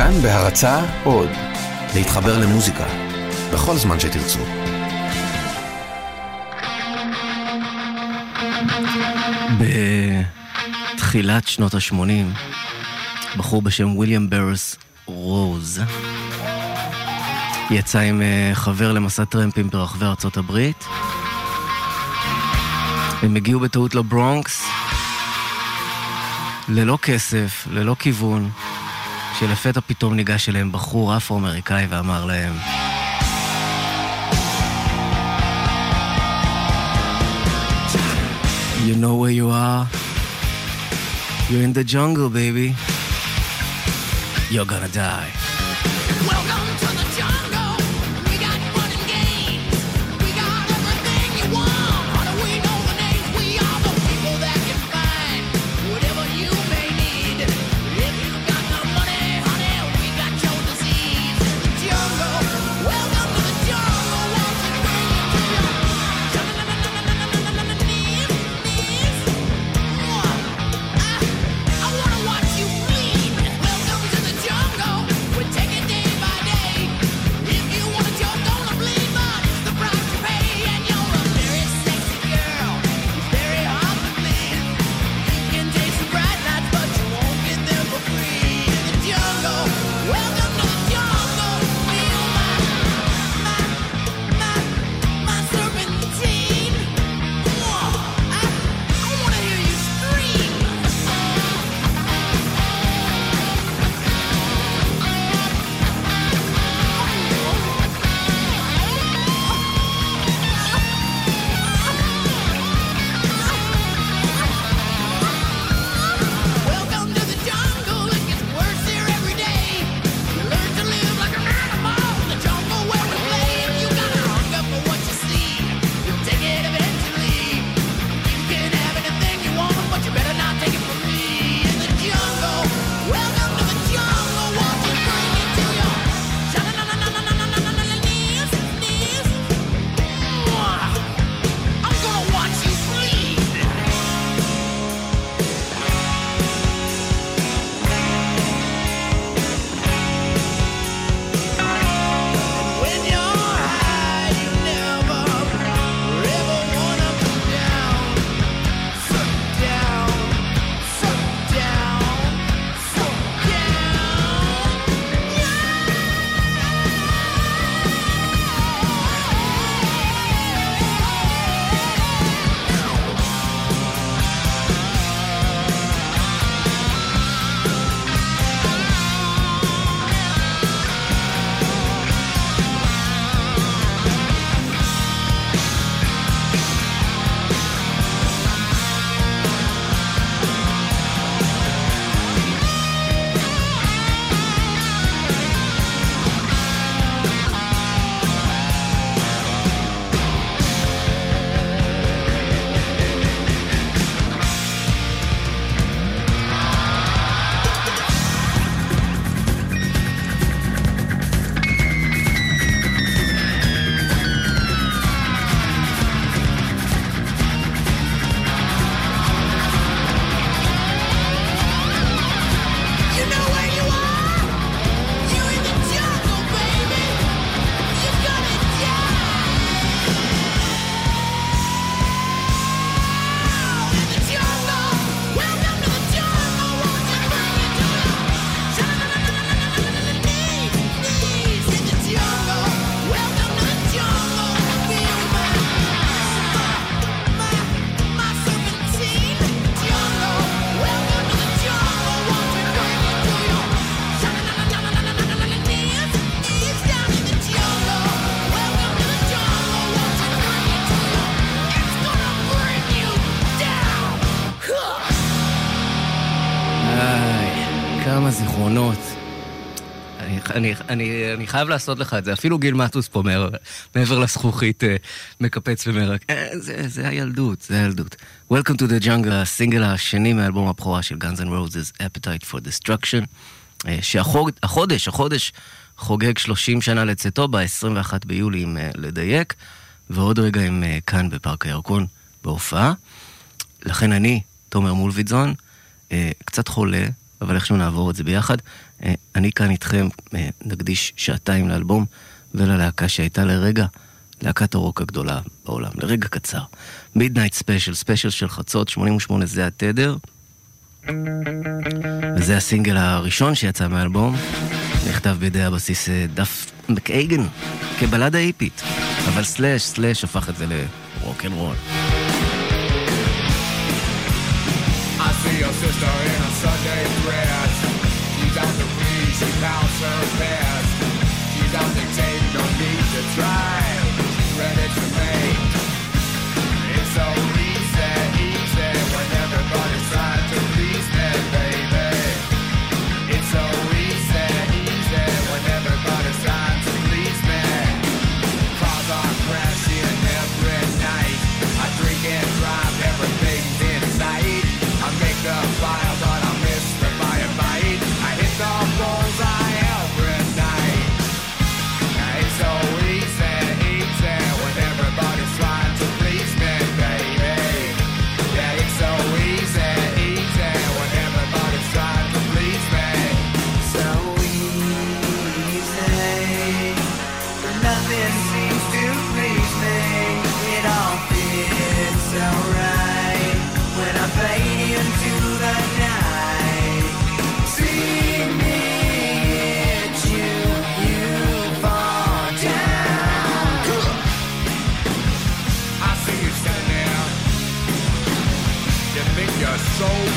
כאן בהרצה עוד, להתחבר למוזיקה, בכל זמן שתרצו. בתחילת שנות ה-80, בחור בשם ויליאם ברס רוז יצא עם אה, חבר למסע טרמפים ברחבי ארצות הברית. הם הגיעו בטעות לברונקס, ללא כסף, ללא כיוון. שלפתע פתאום ניגש אליהם בחור אפרו-אמריקאי ואמר להם... You know where you are? You're in the jungle, baby. You're gonna die. אני, אני, אני חייב לעשות לך את זה. אפילו גיל מטוס פה מעבר, מעבר לזכוכית אה, מקפץ ומרק. אה, זה, זה הילדות, זה הילדות. Welcome to the jungle, הסינגל השני מאלבום הבכורה של Guns N' Roses, Appetite for Destruction, אה, שהחודש, החודש חוגג 30 שנה לצאתו ב-21 ביולי, אם לדייק, ועוד רגע הם כאן בפארק הירקון בהופעה. לכן אני, תומר מולביטזון, קצת חולה, אבל איכשהו נעבור את זה ביחד. אה, אני כאן איתכם, אה, נקדיש שעתיים לאלבום וללהקה שהייתה לרגע להקת הרוק הגדולה בעולם, לרגע קצר. מידנייט ספיישל, ספיישל של חצות, 88 זה התדר. וזה הסינגל הראשון שיצא מהאלבום, נכתב בידי הבסיסט אה, דאף מקייגן, כבלדה היפית, אבל סלאש סלאש הפך את זה לרוק אנד רול. I see your sister in a Sunday she pounds her best. Out to take, no need to try. soul.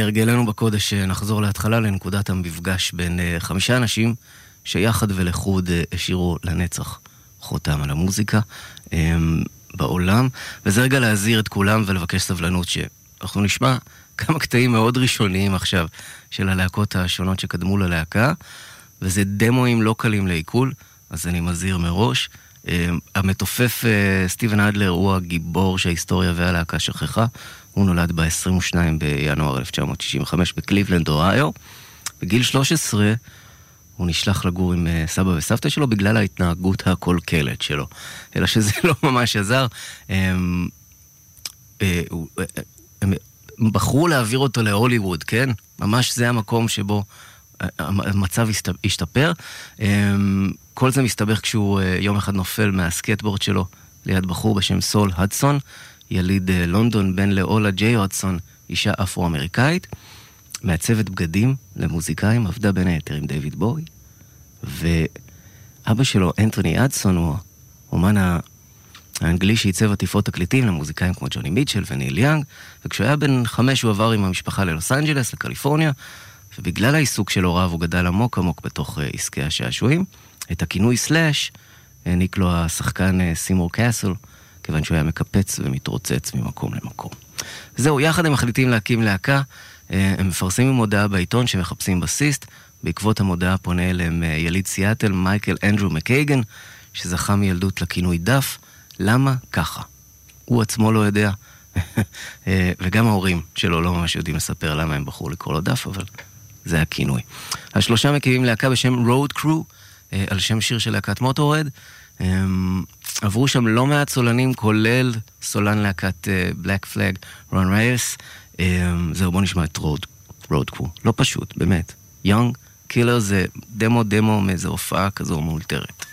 כהרגלנו בקודש אה, נחזור להתחלה לנקודת המפגש בין אה, חמישה אנשים שיחד ולחוד אה, השאירו לנצח חותם על המוזיקה אה, בעולם, וזה רגע להזהיר את כולם ולבקש סבלנות שאנחנו נשמע כמה קטעים מאוד ראשוניים עכשיו של הלהקות השונות שקדמו ללהקה, וזה דמואים לא קלים לעיכול, אז אני מזהיר מראש. אה, המתופף סטיבן אדלר הוא הגיבור שההיסטוריה והלהקה שכחה. הוא נולד ב-22 בינואר 1965 בקליבלנד, אוהיו. בגיל 13 הוא נשלח לגור עם אה, סבא וסבתא שלו בגלל ההתנהגות הקולקלת שלו. אלא שזה לא ממש עזר. הם, אה, הוא- אה, הם בחרו להעביר אותו להוליווד, כן? ממש זה המקום שבו המצב השתפר. אמ, כל זה מסתבך כשהוא יום אחד נופל מהסקטבורד שלו ליד בחור בשם סול הדסון, יליד אה, לונדון, בן לאולה ג'יי הודסון, אישה אפרו-אמריקאית, מעצבת בגדים למוזיקאים, עבדה בין היתר עם דיוויד בואי, ואבא שלו, אנטוני הדסון, הוא אומן. האנגלי שעיצב עטיפות תקליטים למוזיקאים כמו ג'וני מיטשל וניל יאנג, וכשהוא היה בן חמש הוא עבר עם המשפחה ללוס אנג'לס, לקליפורניה, ובגלל העיסוק של הוריו הוא גדל עמוק עמוק בתוך אה, עסקי השעשועים. את הכינוי סלאש העניק לו השחקן uh, סימור קאסל, כיוון שהוא היה מקפץ ומתרוצץ ממקום למקום. זהו, יחד הם מחליטים להקים להקה, אה, הם מפרסמים מודעה בעיתון שמחפשים בסיסט, בעקבות המודעה פונה אליהם אה, יליד סיאטל, מייקל אנדרו מקייגן, שזכה מילדות לכינוי דף. למה ככה? הוא עצמו לא יודע, אה, וגם ההורים שלו לא ממש יודעים לספר למה הם בחרו לקרוא לו דף, אבל זה הכינוי. השלושה מקימים להקה בשם Road Crew, על שם שיר של להקת מוטורהד. עברו שם לא מעט סולנים, כולל סולן להקת בלק פלאג, רון רייס. זהו, בואו נשמע את Road, Road Crew. לא פשוט, באמת. Young Killer זה דמו דמו מאיזו הופעה כזו מאולתרת.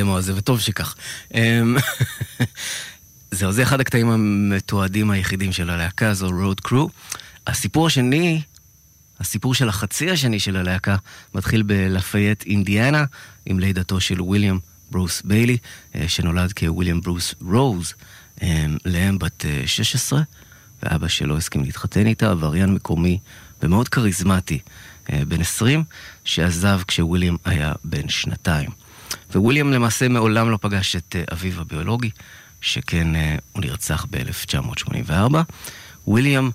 הדמו הזה, וטוב שכך. אמ, זהו, זה אחד הקטעים המתועדים היחידים של הלהקה הזו, Road Crew. הסיפור השני, הסיפור של החצי השני של הלהקה, מתחיל בלפייט, אינדיאנה, עם לידתו של ויליאם ברוס ביילי, אה, שנולד כוויליאם ברוס רוז, אמ, לאם בת אה, 16, ואבא שלו הסכים להתחתן איתה, עבריין מקומי ומאוד כריזמטי, אה, בן 20, שעזב כשוויליאם היה בן שנתיים. וויליאם למעשה מעולם לא פגש את אה, אביו הביולוגי, שכן אה, הוא נרצח ב-1984. וויליאם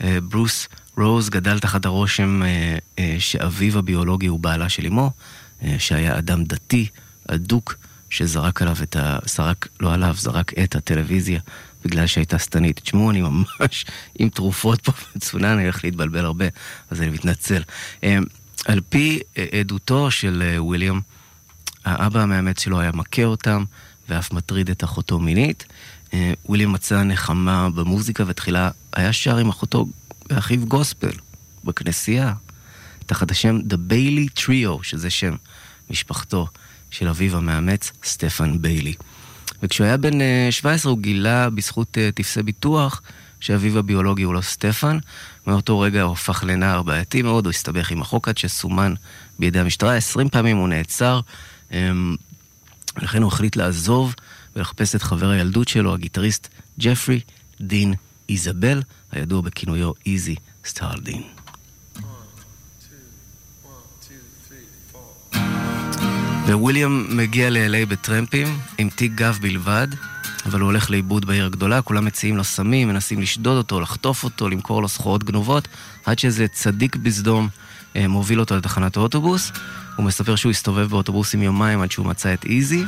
אה, ברוס רוז גדל תחת הרושם שאביו הביולוגי הוא בעלה של אמו, שהיה אדם דתי, אדוק, שזרק עליו את ה... זרק, לא עליו, זרק את הטלוויזיה בגלל שהייתה שטנית. תשמעו, אני ממש עם תרופות פה בצונן, אני הולך להתבלבל הרבה, אז אני מתנצל. על פי עדותו של וויליאם, האבא המאמץ שלו היה מכה אותם ואף מטריד את אחותו מינית. אה, וויליאם מצא נחמה במוזיקה ותחילה היה שר עם אחותו ואחיו גוספל בכנסייה, תחת השם The Bailey Trio, שזה שם משפחתו של אביו המאמץ, סטפן ביילי. וכשהוא היה בן אה, 17 הוא גילה בזכות אה, טפסי ביטוח שאביו הביולוגי הוא לא סטפן. מאותו רגע הוא הפך לנער בעייתי מאוד, הוא הסתבך עם החוק עד שסומן בידי המשטרה. 20 פעמים הוא נעצר, ולכן הוא החליט לעזוב ולחפש את חבר הילדות שלו, הגיטריסט ג'פרי דין איזבל, הידוע בכינויו איזי סטארדין. וויליאם מגיע ל-LA בטרמפים, עם תיק גב בלבד, אבל הוא הולך לאיבוד בעיר הגדולה, כולם מציעים לו סמים, מנסים לשדוד אותו, לחטוף אותו, למכור לו סחורות גנובות, עד שאיזה צדיק בסדום אה, מוביל אותו לתחנת האוטובוס. הוא מספר שהוא הסתובב באוטובוסים יומיים עד שהוא מצא את איזי.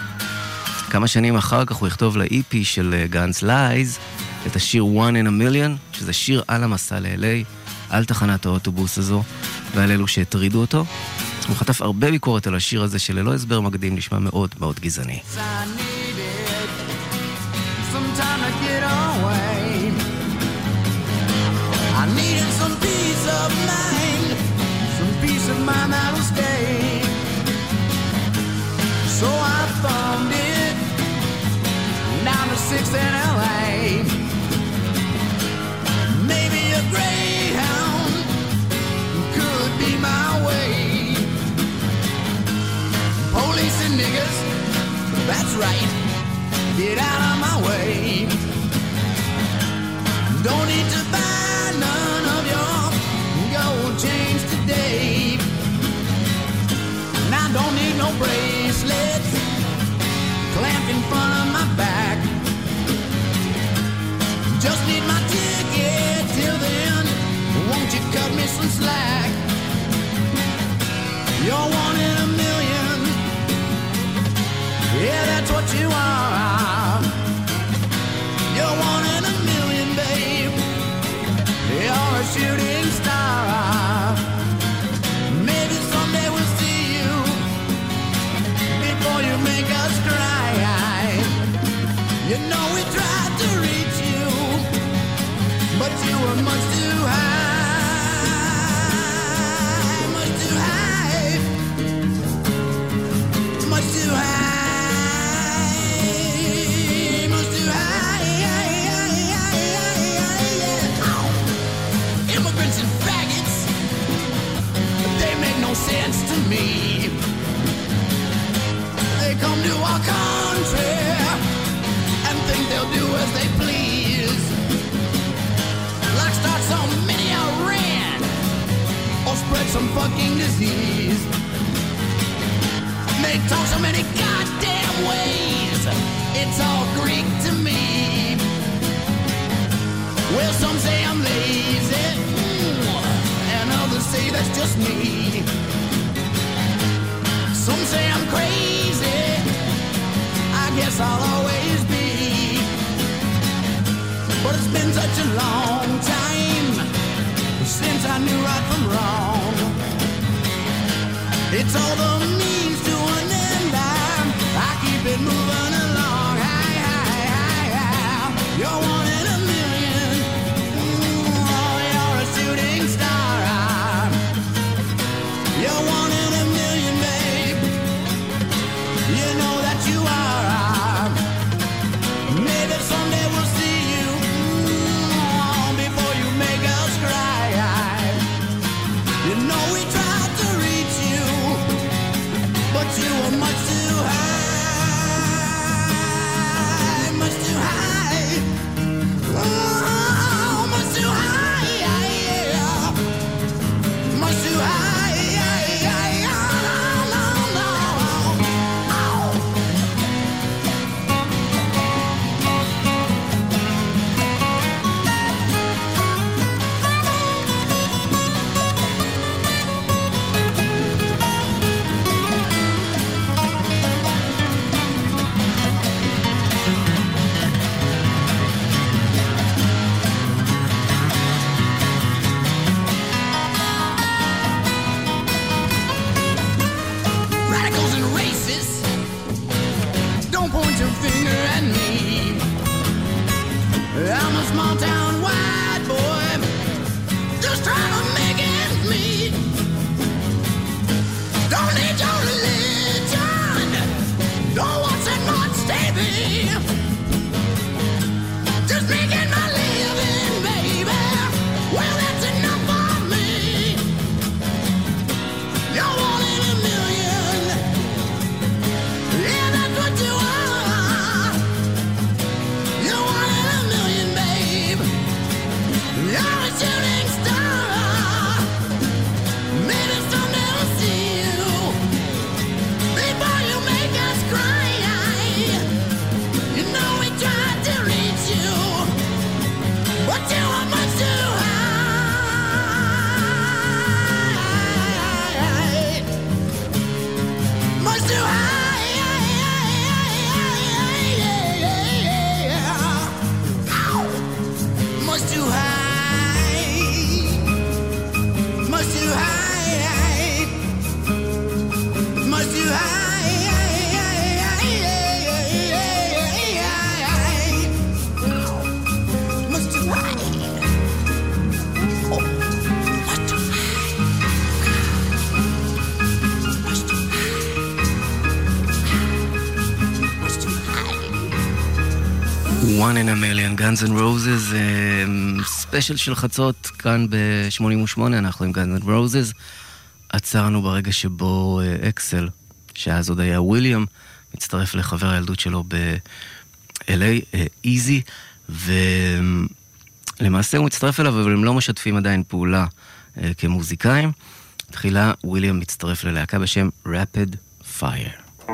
כמה שנים אחר כך הוא יכתוב ל-EP של גאנס לייז את השיר One in a Million, שזה שיר על המסע ל-LA, על תחנת האוטובוס הזו, ועל אלו שהטרידו אותו. הוא חטף הרבה ביקורת על השיר הזה, שללא הסבר מקדים נשמע מאוד מאוד גזעני. I needed some. I peace of mind, some peace of mind that'll stay. So I thumbed it down to 6 in LA. Maybe a Greyhound could be my way. Police and niggas, that's right, get out of my way. Don't need to buy none of your gold chains today. Don't need no bracelets clamp in front of my back. Just need my ticket till then. Won't you cut me some slack? You're one in a million. Yeah, that's what you are. some fucking disease. Make so many goddamn ways. It's all Greek to me. Well, some say I'm lazy, mm. and others say that's just me. Some say I'm crazy guess I'll always be. But it's been such a long time since I knew right from wrong. It's all the me. גאנז אנד רוזז, ספיישל של חצות, כאן ב-88 אנחנו עם גאנז אנד רוזז. עצרנו ברגע שבו אה, אקסל, שאז עוד היה וויליאם, מצטרף לחבר הילדות שלו ב-LA, איזי, אה, ולמעשה הוא מצטרף אליו, אבל הם לא משתפים עדיין פעולה אה, כמוזיקאים. תחילה וויליאם מצטרף ללהקה בשם Rapid Fire.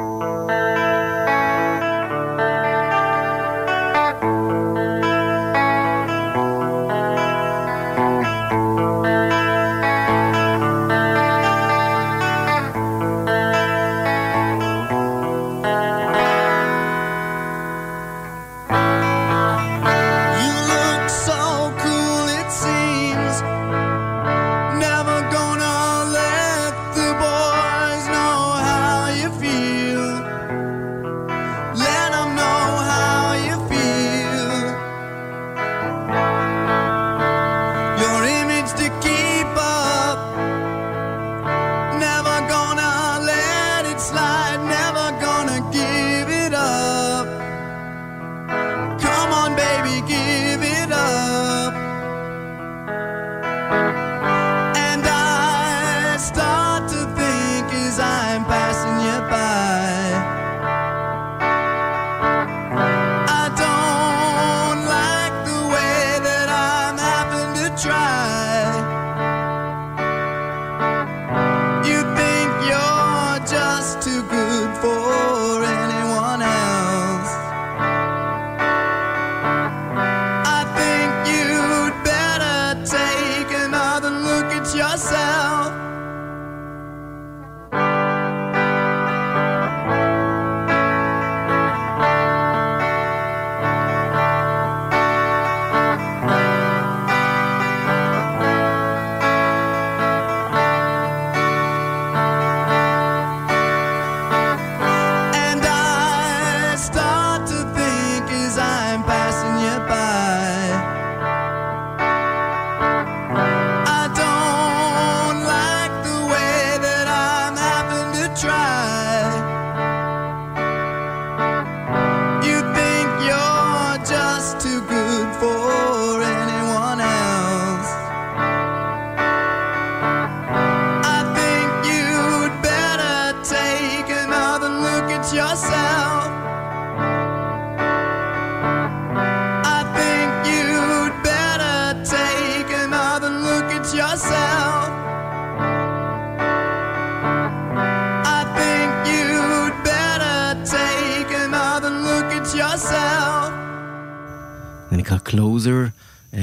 זה נקרא Closer, um,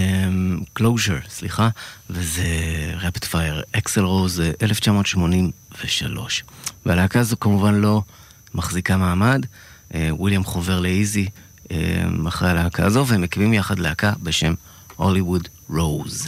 Closure, סליחה, וזה רפט פייר, אקסל רוז, 1983. והלהקה הזו כמובן לא מחזיקה מעמד, אה, וויליאם uh, חובר לאיזי um, אחרי הלהקה הזו, והם מקימים יחד להקה בשם הוליווד רוז.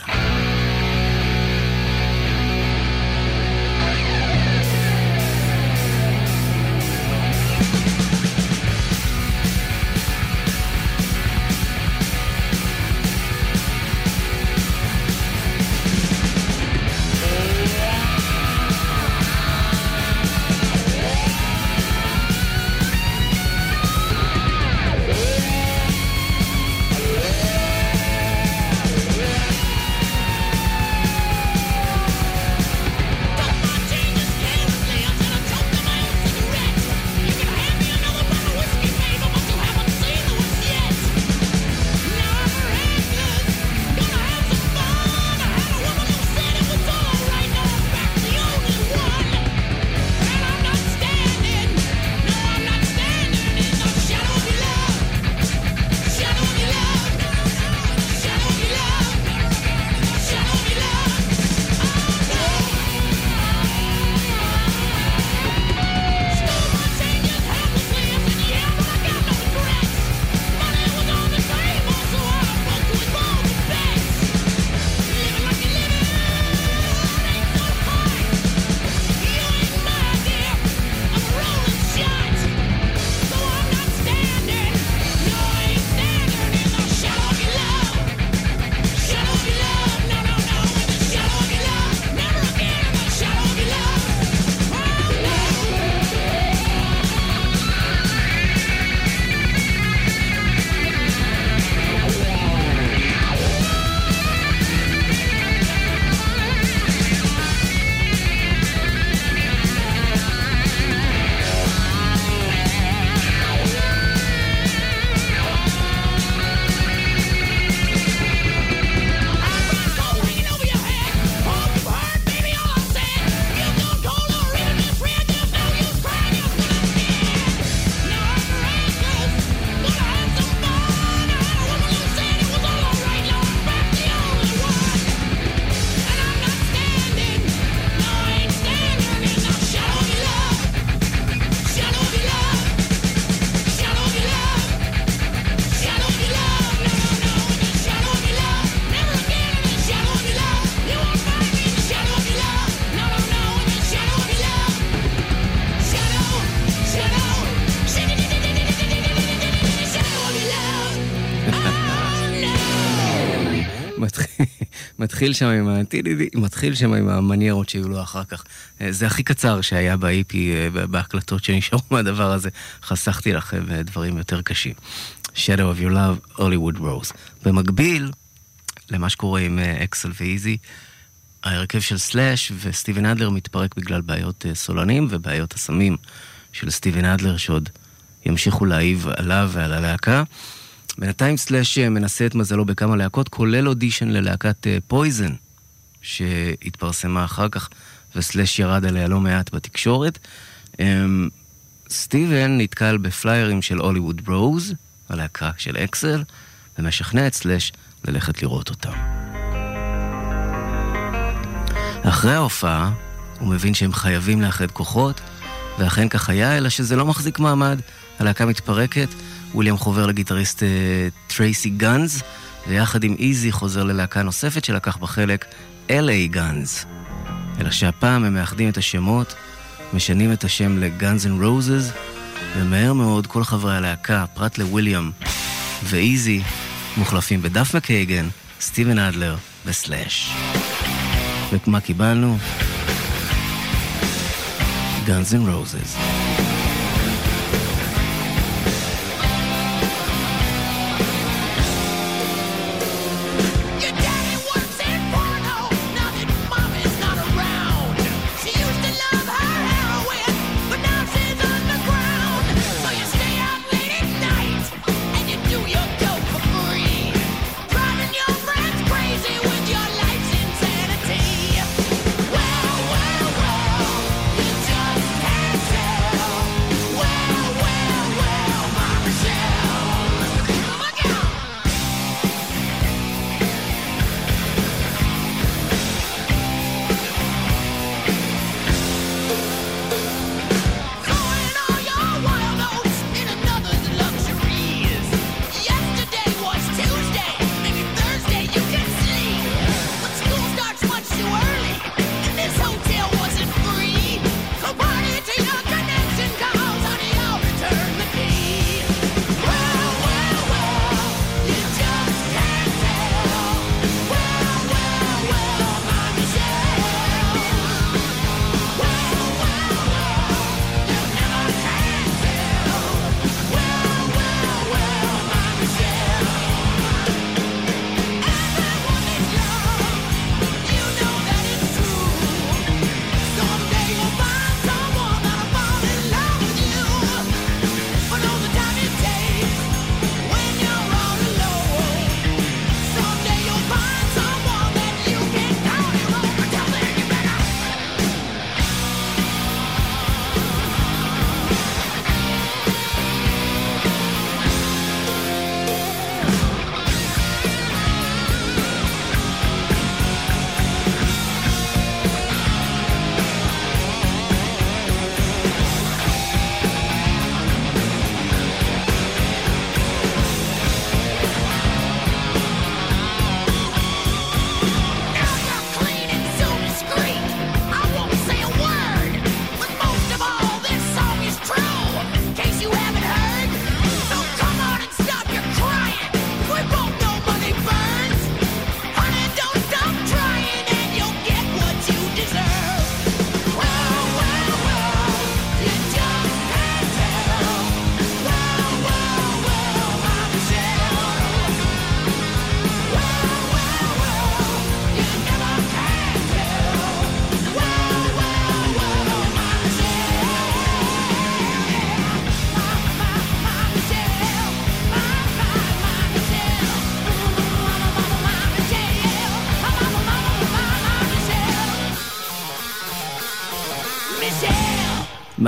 מתחיל שם עם ה... מתחיל שם עם המניירות שהיו לו אחר כך. אה, זה הכי קצר שהיה ב-EP, אה, בהקלטות שנשארו מהדבר הזה. חסכתי לכם אה, דברים יותר קשים. Shadow of Your Love, Hollywood Rose. במקביל למה שקורה עם אקסל ואיזי, ההרכב של סלאש וסטיבן אדלר מתפרק בגלל בעיות סולנים ובעיות הסמים של סטיבן אדלר שעוד ימשיכו להעיב עליו ועל הלהקה. בינתיים סלאש אה, מנסה את מזלו בכמה להקות, כולל אודישן ללהקת פויזן, שהתפרסמה אחר כך, וסלאש ירד עליה לא מעט בתקשורת. אמ, סטיבן נתקל בפליירים של הוליווד ברוז, הלהקה של אקסל, ומשכנע את סלאש ללכת לראות אותם. אחרי ההופעה, הוא מבין שהם חייבים לאחד כוחות, ואכן כך היה, אלא שזה לא מחזיק מעמד. הלהקה מתפרקת, וויליאם חובר לגיטריסט אה, טרייסי גאנז, ויחד עם איזי חוזר ללהקה נוספת שלקח בה חלק, LA גאנז. אלא שהפעם הם מאחדים את השמות, משנים את השם לגאנז אנד רוזס, ומהר מאוד כל חברי הלהקה, פרט לוויליאם ואיזי, מוחלפים בדאף מקייגן, סטיבן אדלר וסלאש. ומה קיבלנו? Guns N' Roses.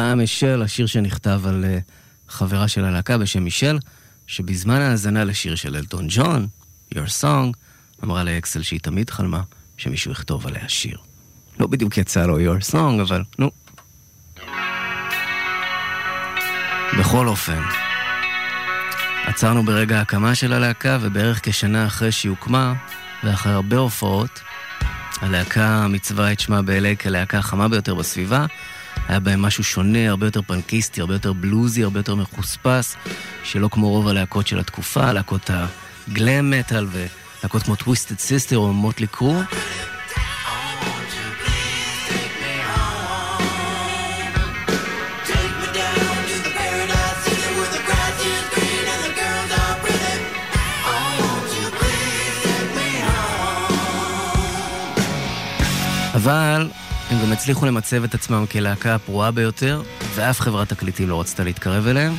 מה מישל, השיר שנכתב על אה, חברה של הלהקה בשם מישל, שבזמן ההאזנה לשיר של אלטון ג'ון, Your Song, אמרה לאקסל שהיא תמיד חלמה שמישהו יכתוב עליה שיר. לא בדיוק יצא לו Your Song, אבל נו. בכל אופן, עצרנו ברגע ההקמה של הלהקה, ובערך כשנה אחרי שהיא הוקמה, ואחרי הרבה הופעות, הלהקה מיצבה את שמה ב-LA כלהקה החמה ביותר בסביבה. היה בהם משהו שונה, הרבה יותר פנקיסטי, הרבה יותר בלוזי, הרבה יותר מחוספס, שלא כמו רוב הלהקות של התקופה, להקות הגלאם מטאל להקות כמו טוויסטד סיסטר או מוטלי קרו. אבל הם גם הצליחו למצב את עצמם כלהקה הפרועה ביותר, ואף חברת תקליטים לא רצתה להתקרב אליהם.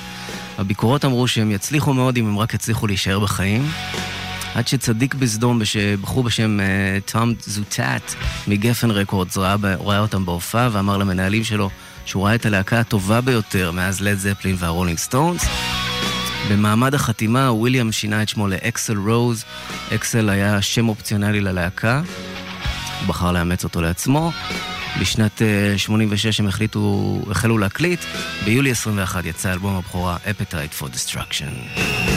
הביקורות אמרו שהם יצליחו מאוד אם הם רק יצליחו להישאר בחיים. עד שצדיק בסדום, בחור בשם אה, תום זוטט מגפן רקורדס ראה, ראה אותם בהופעה ואמר למנהלים שלו שהוא ראה את הלהקה הטובה ביותר מאז לד זפלין והרולינג סטונס. במעמד החתימה וויליאם שינה את שמו לאקסל רוז. אקסל היה שם אופציונלי ללהקה. הוא בחר לאמץ אותו לעצמו. בשנת אה, 86 הם החליטו, החלו להקליט. ביולי 21 יצא אלבום הבכורה Appetite for Destruction.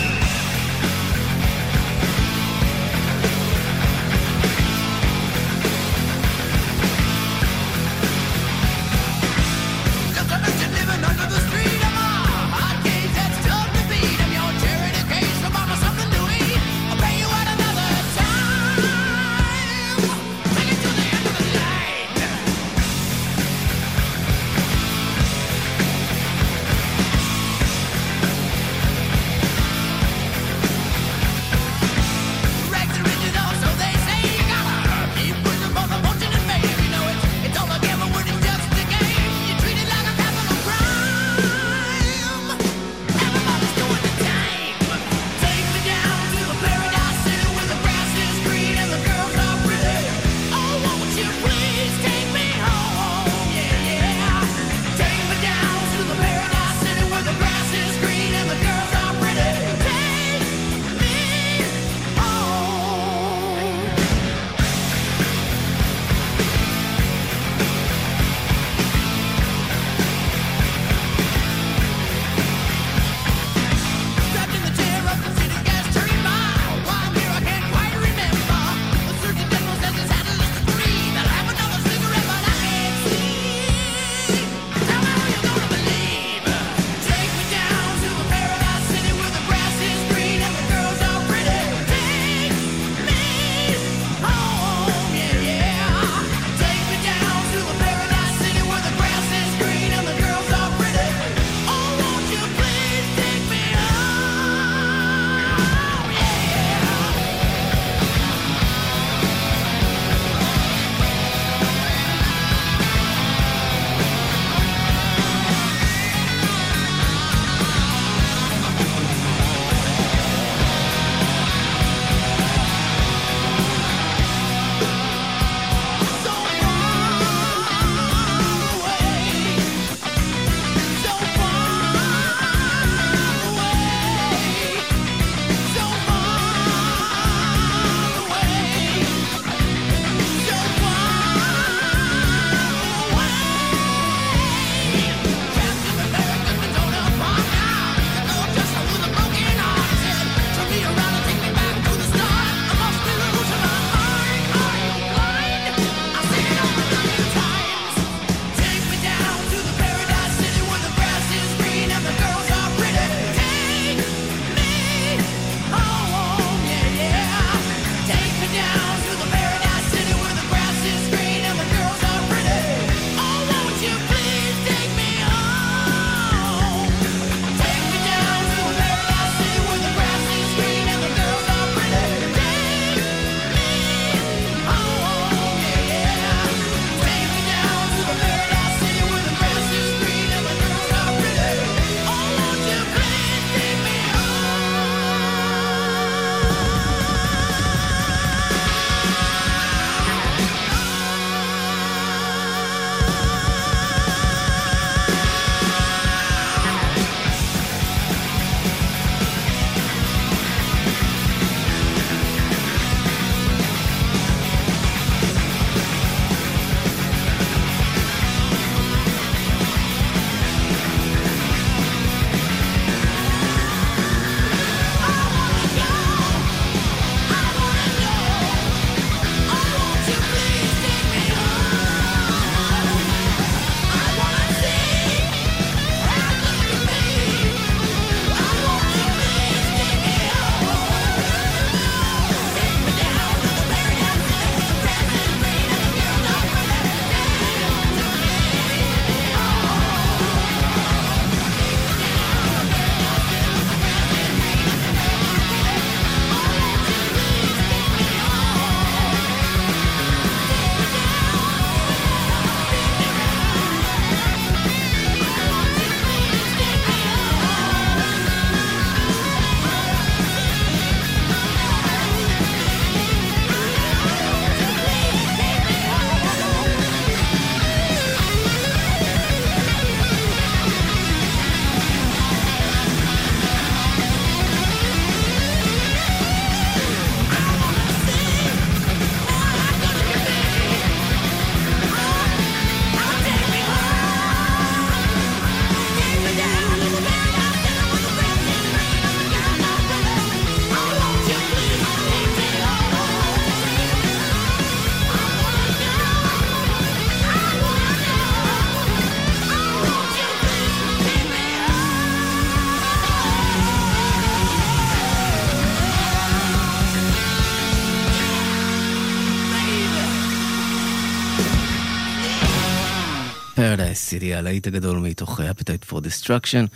City, הלהיט הגדול מתוך Appetite Destruction.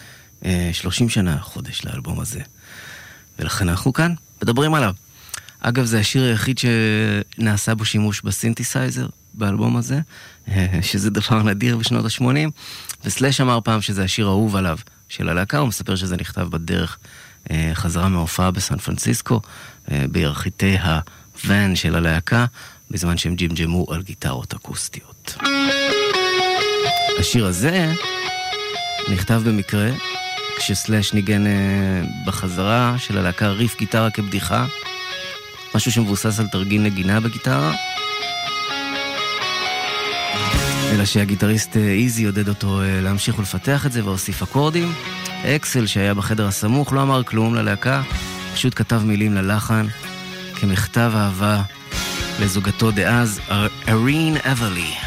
אה, 30 שנה חודש לאלבום הזה. ולכן אנחנו כאן, מדברים עליו. אגב, זה השיר היחיד שנעשה בו שימוש בסינתסייזר באלבום הזה, אה, שזה דבר נדיר בשנות ה-80, וסלאש אמר פעם שזה השיר האהוב עליו של הלהקה, הוא מספר שזה נכתב בדרך אה, חזרה מההופעה בסן פרנסיסקו, אה, בירכתי הוואן של הלהקה, בזמן שהם ג'ימג'מו על גיטרות אקוסטיות. השיר הזה נכתב במקרה כשסלאש ניגן אה, בחזרה של הלהקה ריף גיטרה כבדיחה, משהו שמבוסס על תרגיל נגינה בגיטרה. אלא שהגיטריסט אה, איזי עודד אותו אה, להמשיך ולפתח את זה והוסיף אקורדים. אקסל שהיה בחדר הסמוך לא אמר כלום ללהקה, פשוט כתב מילים ללחן כמכתב אהבה לזוגתו דאז, אר- ארין אברלי.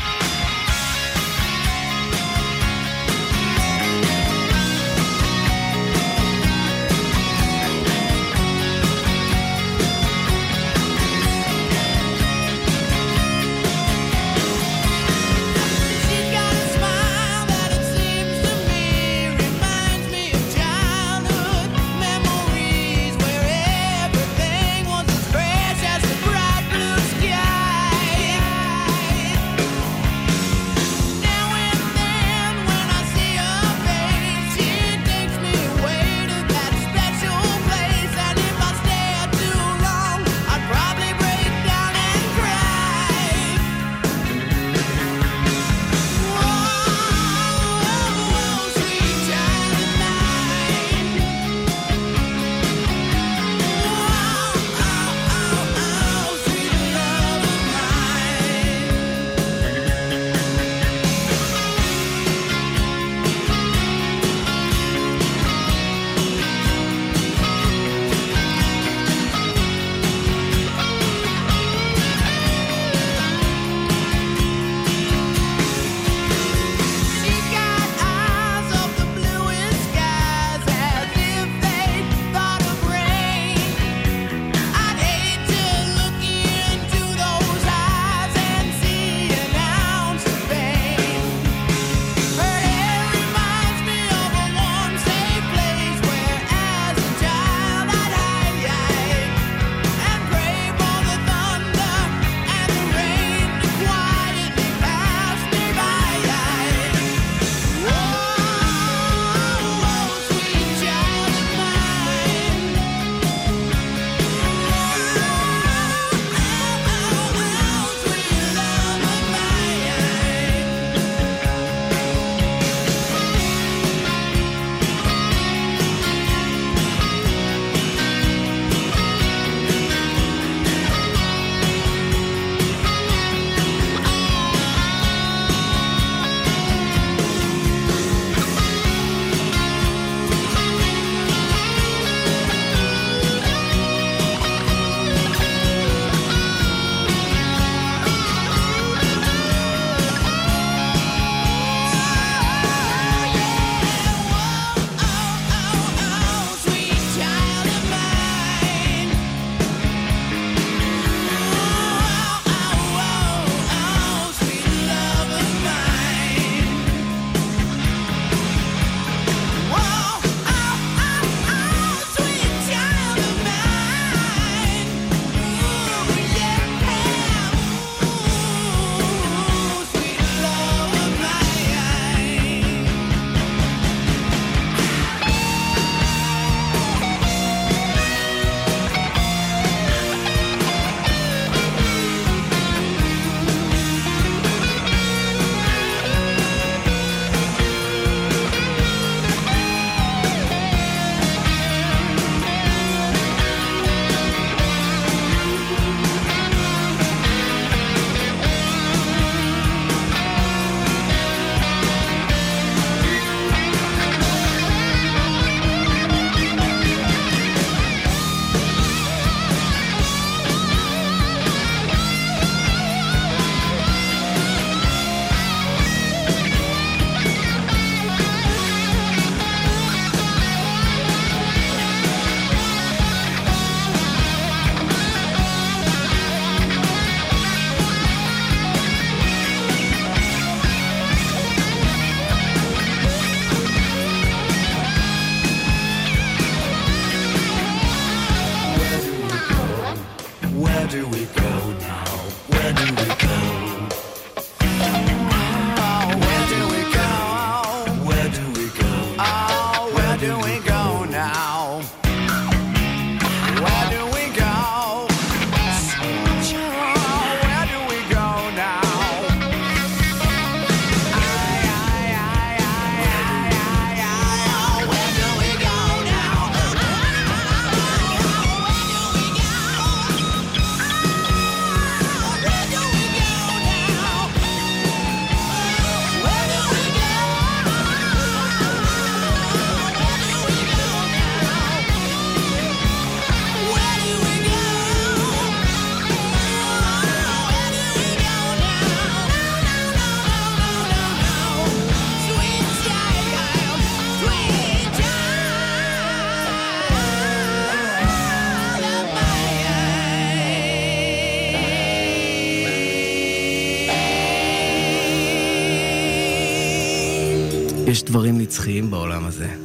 דברים נצחיים בעולם הזה.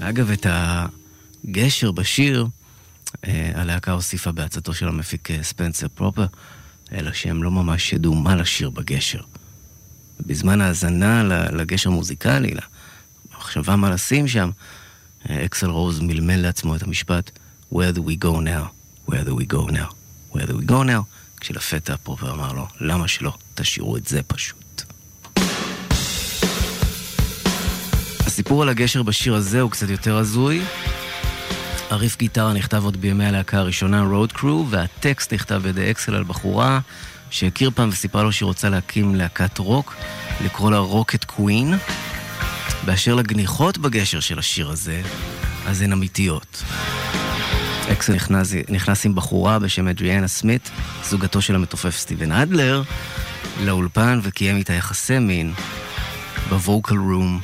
אגב, את הגשר בשיר, אה, הלהקה הוסיפה בעצתו של המפיק אה, ספנסר פרופר, אלא שהם לא ממש ידעו מה לשיר בגשר. בזמן ההאזנה לגשר המוזיקלי, למחשבה מה לשים שם, אה, אקסל רוז מלמל לעצמו את המשפט Where do we go now? Where do we go now? Where do we go now? כשלפתע פרופר אמר לו, למה שלא? תשאירו את זה פשוט. הסיפור על הגשר בשיר הזה הוא קצת יותר הזוי. הריף גיטרה נכתב עוד בימי הלהקה הראשונה, Road Crew, והטקסט נכתב בידי אקסל על בחורה שהכיר פעם וסיפרה לו שהיא רוצה להקים להקת רוק, לקרוא לה רוקט קווין. באשר לגניחות בגשר של השיר הזה, אז הן אמיתיות. אקסל נכנס, נכנס עם בחורה בשם אדריאנה סמית, זוגתו של המתופף סטיבן אדלר, לאולפן וקיים איתה יחסי מין בווקל רום,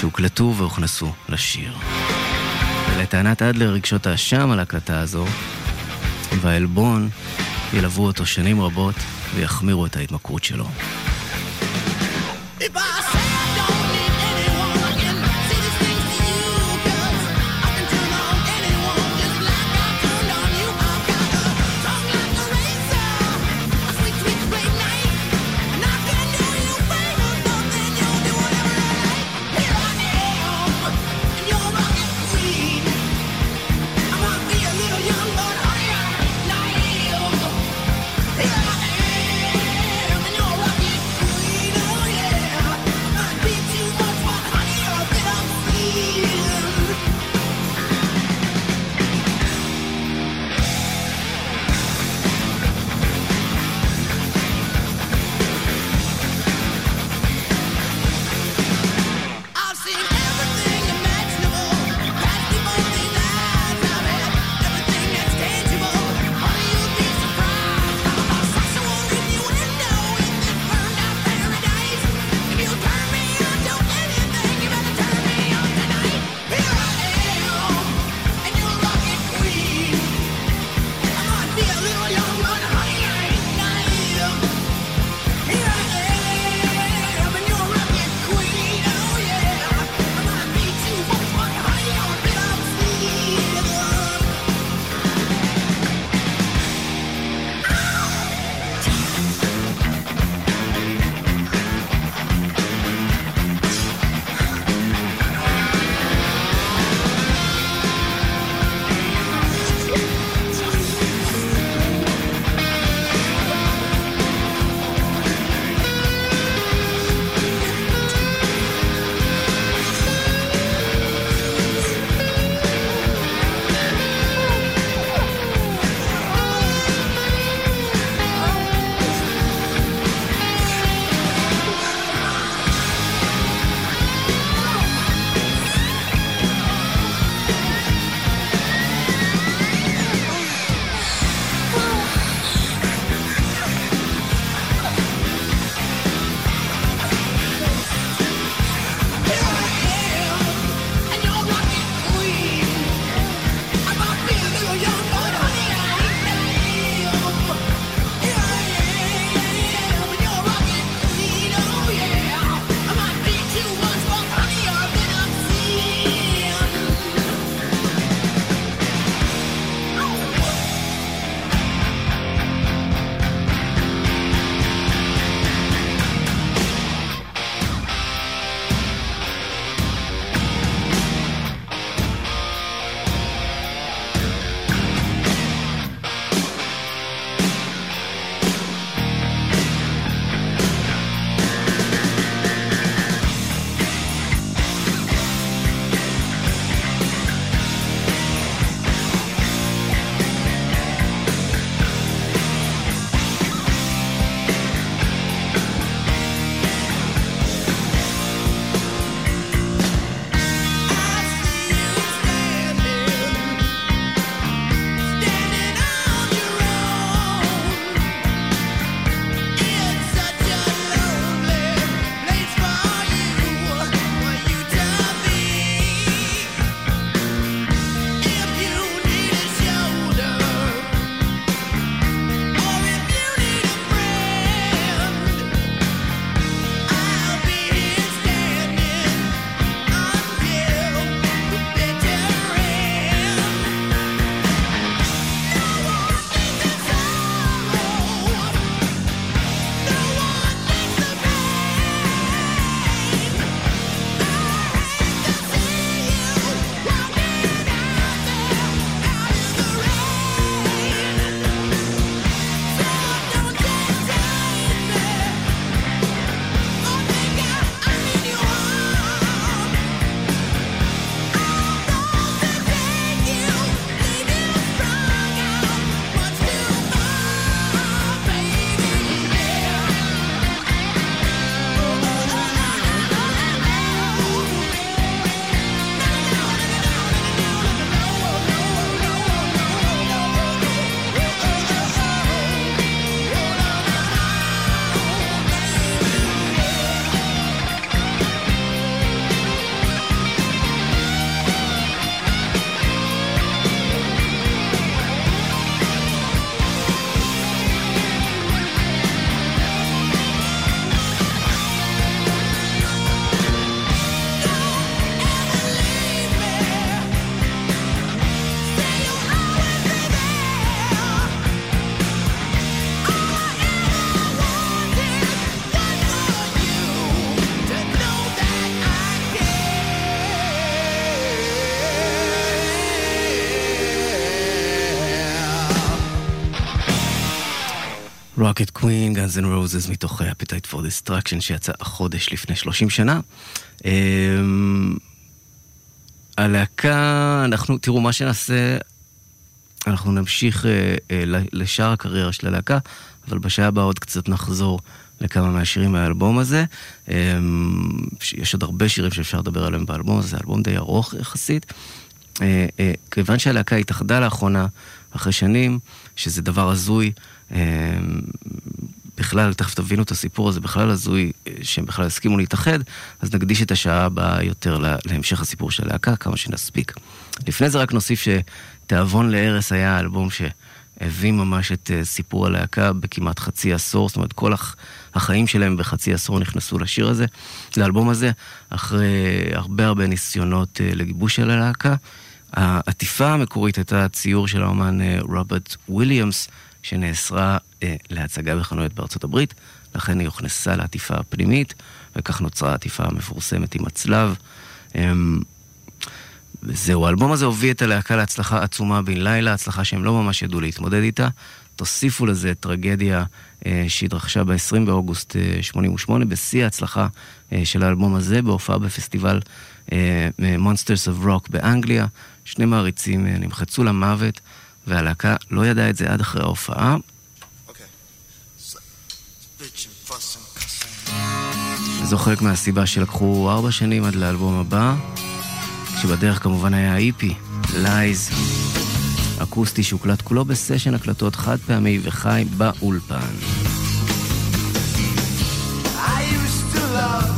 שהוקלטו והוכנסו לשיר. ולטענת אדלר רגשות האשם על ההקלטה הזו, והעלבון ילוו אותו שנים רבות ויחמירו את ההתמכרות שלו. Rocket Queen, גאנז אנד רוזס מתוך Appetite for Destruction שיצא החודש לפני 30 שנה. אמ, הלהקה, אנחנו, תראו, מה שנעשה, אנחנו נמשיך אה, ל- לשאר הקריירה של הלהקה, אבל בשעה הבאה עוד קצת נחזור לכמה מהשירים מהאלבום הזה. ש- יש עוד הרבה שירים שאפשר לדבר עליהם באלבום הזה, זה אלבום די ארוך יחסית. אה, אה, כיוון שהלהקה התאחדה לאחרונה, אחרי שנים, שזה דבר הזוי, בכלל, תכף תבינו את הסיפור הזה, בכלל הזוי אה, שהם בכלל הסכימו להתאחד, אז נקדיש את השעה הבאה יותר לה- להמשך הסיפור של הלהקה, כמה שנספיק. לפני זה רק נוסיף שתיאבון להרס היה האלבום שהביא ממש את אה, סיפור הלהקה בכמעט חצי עשור, זאת אומרת כל הח... החיים שלהם בחצי עשור נכנסו לשיר הזה, לאלבום הזה, אחרי הרבה הרבה ניסיונות אה, לגיבוש של הלהקה. העטיפה המקורית הייתה ציור של האומן אה, רוברט וויליאמס, שנאסרה אה, להצגה בחנויות בארצות הברית, לכן היא הוכנסה לעטיפה הפנימית, וכך נוצרה העטיפה המפורסמת עם הצלב. אמ, וזהו, האלבום הזה הוביל את הלהקה להצלחה עצומה בן לילה, הצלחה שהם לא ממש ידעו להתמודד איתה. תוסיפו לזה טרגדיה אה, שהתרחשה ב-20 באוגוסט אה, 88, בשיא ההצלחה אה, של האלבום הזה, בהופעה בפסטיבל אה, Monsters of Rock באנגליה. שני מעריצים אה, נמחצו למוות, והלהקה לא ידעה את זה עד אחרי ההופעה. וזו חלק מהסיבה שלקחו ארבע שנים עד לאלבום הבא, כשבדרך כמובן היה האיפי, לייז, אקוסטי שהוקלט כולו בסשן הקלטות חד פעמי וחי באולפן. I used to love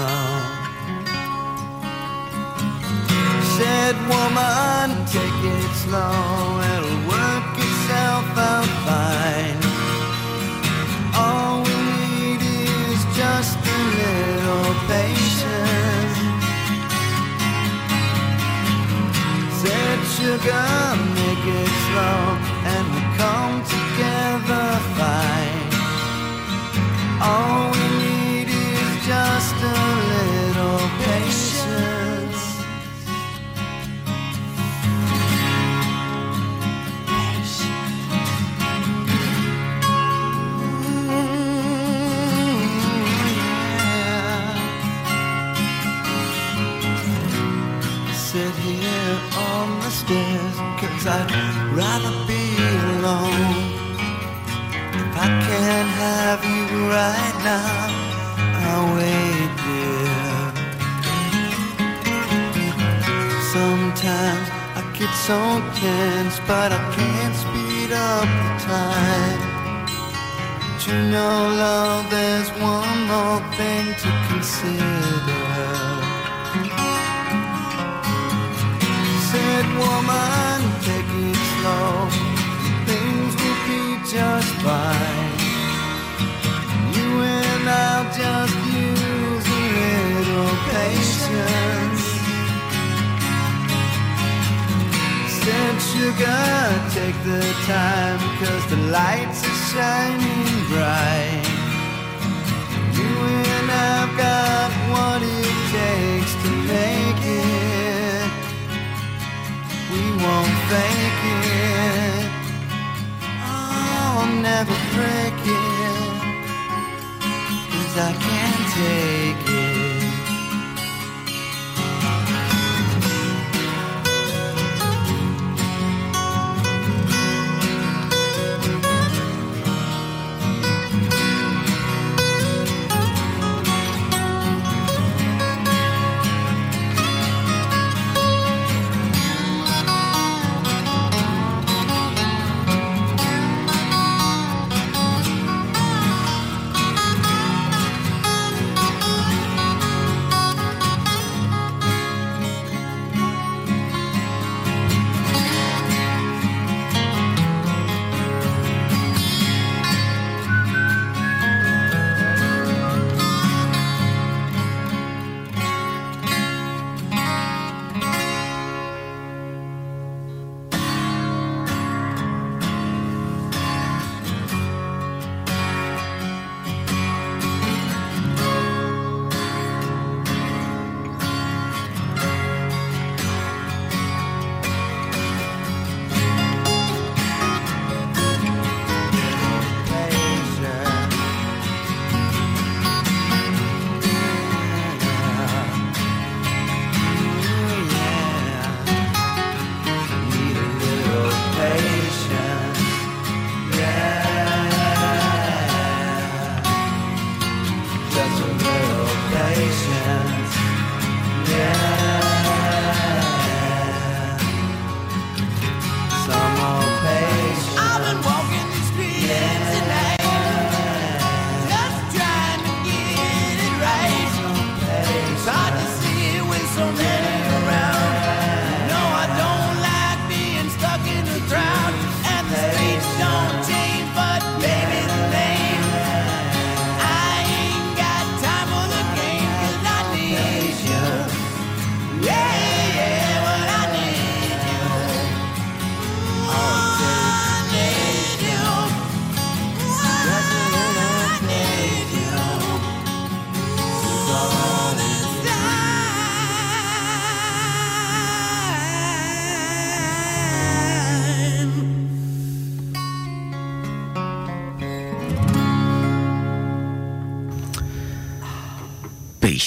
Slow, it'll work itself out fine. All we need is just a little patience. Said sugar, make it slow, and we come together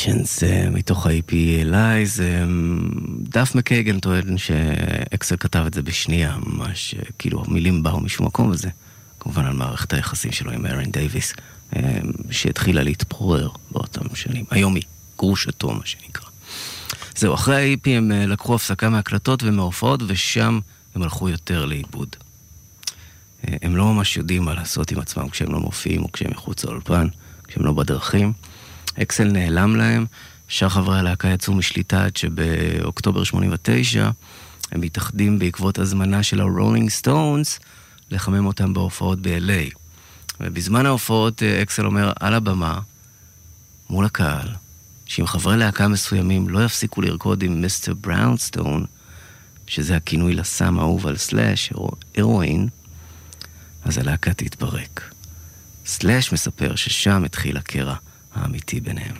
Patience, אה, מתוך ה-EP Lies. אה, דף מקייגן טוען שאקסל כתב את זה בשנייה, ממש, אה, כאילו המילים באו משום מקום, וזה כמובן על מערכת היחסים שלו עם ארן דייוויס, אה, שהתחילה להתפורר באותם שנים. היום היא גרושתו, מה שנקרא. זהו, אחרי ה-EP הם אה, לקחו הפסקה מהקלטות ומהופעות, ושם הם הלכו יותר לאיבוד. אה, הם לא ממש יודעים מה לעשות עם עצמם כשהם לא מופיעים או כשהם מחוץ לאולפן, כשהם לא בדרכים. אקסל נעלם להם, שאר חברי הלהקה יצאו משליטה עד שבאוקטובר 89 הם מתאחדים בעקבות הזמנה של הרולינג סטונס לחמם אותם בהופעות ב-LA. ובזמן ההופעות אה, אקסל אומר על הבמה, מול הקהל, שאם חברי להקה מסוימים לא יפסיקו לרקוד עם Mr. Brownstone, שזה הכינוי לסם האהוב על סלאש, או הרואין, אז הלהקה תתפרק. סלאש מספר ששם התחיל הקרע האמיתי ביניהם.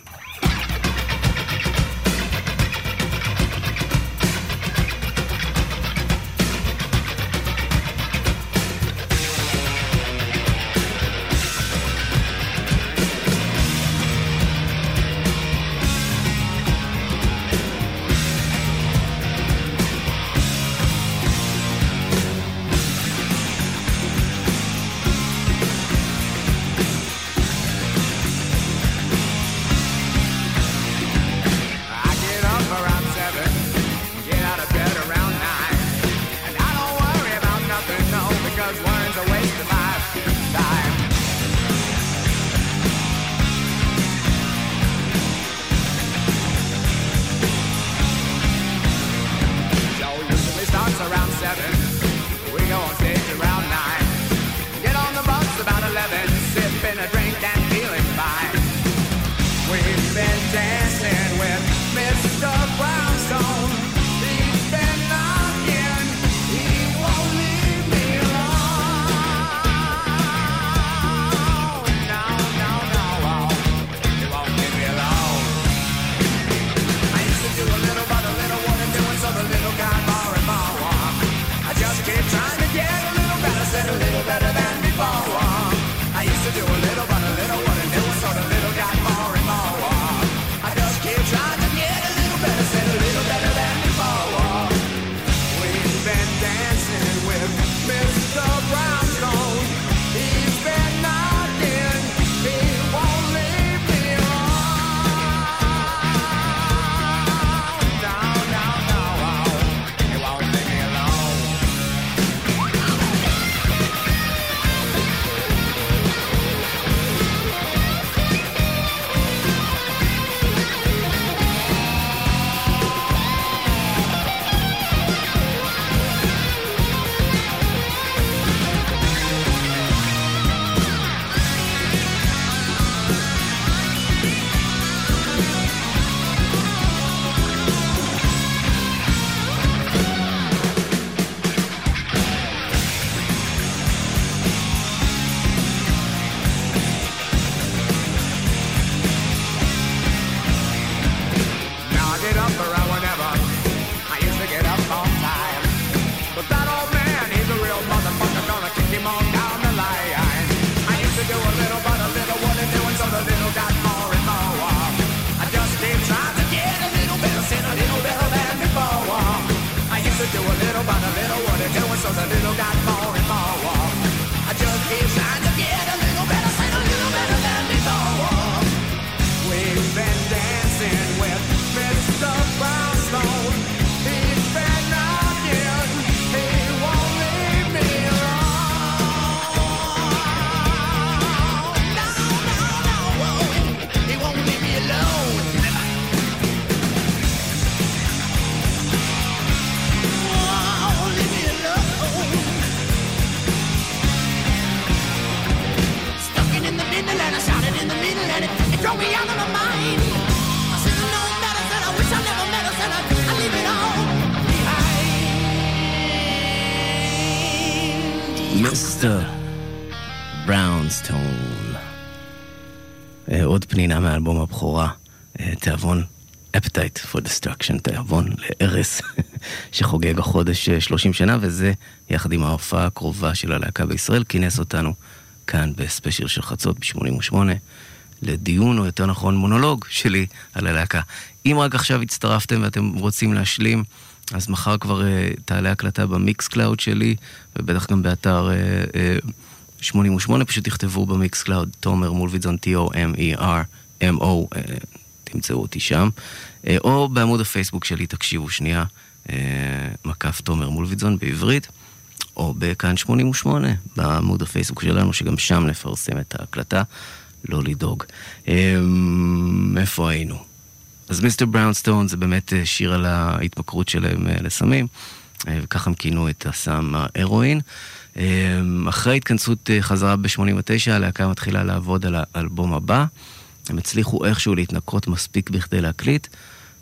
פנינה מאלבום הבכורה, אה, תיאבון Appetite for Destruction, תיאבון להרס, שחוגג החודש אה, 30 שנה, וזה, יחד עם ההופעה הקרובה של הלהקה בישראל, כינס אותנו כאן בספיישל של חצות ב-88, לדיון, או יותר נכון מונולוג שלי על הלהקה. אם רק עכשיו הצטרפתם ואתם רוצים להשלים, אז מחר כבר אה, תעלה הקלטה ב Mixcloud שלי, ובטח גם באתר אה, אה, 88, פשוט תכתבו ב Mixcloud, תומר מולוידזון, T-O-M-E-R-M-O, אה, תמצאו אותי שם, אה, או בעמוד הפייסבוק שלי, תקשיבו שנייה, אה, מקף תומר מולוידזון בעברית. או בכאן 88, בעמוד הפייסבוק שלנו, שגם שם נפרסם את ההקלטה, לא לדאוג. איפה היינו? אז Mr. Brownstone זה באמת אה, שיר על ההתמכרות שלהם אה, לסמים, אה, וככה הם כינו את הסם ההרואין. אמ, אחרי התכנסות אה, חזרה ב-89, הלהקה מתחילה לעבוד על האלבום הבא. הם הצליחו איכשהו להתנקות מספיק בכדי להקליט,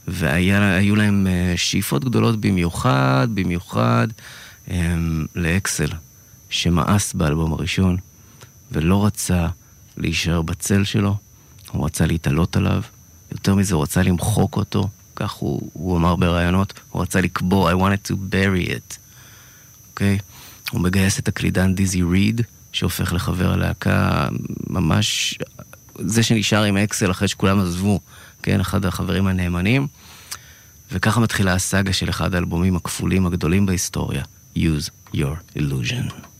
והיו להם אה, שאיפות גדולות במיוחד, במיוחד אמ, לאקסל, שמאס באלבום הראשון, ולא רצה להישאר בצל שלו, הוא רצה להתעלות עליו, יותר מזה, הוא רצה למחוק אותו, כך הוא, הוא אמר בראיונות, הוא רצה לקבור, I wanted to bury it, אוקיי? הוא מגייס את הקלידן דיזי ריד, שהופך לחבר הלהקה ממש... זה שנשאר עם אקסל אחרי שכולם עזבו, כן? אחד החברים הנאמנים. וככה מתחילה הסאגה של אחד האלבומים הכפולים הגדולים בהיסטוריה, Use Your Illusion.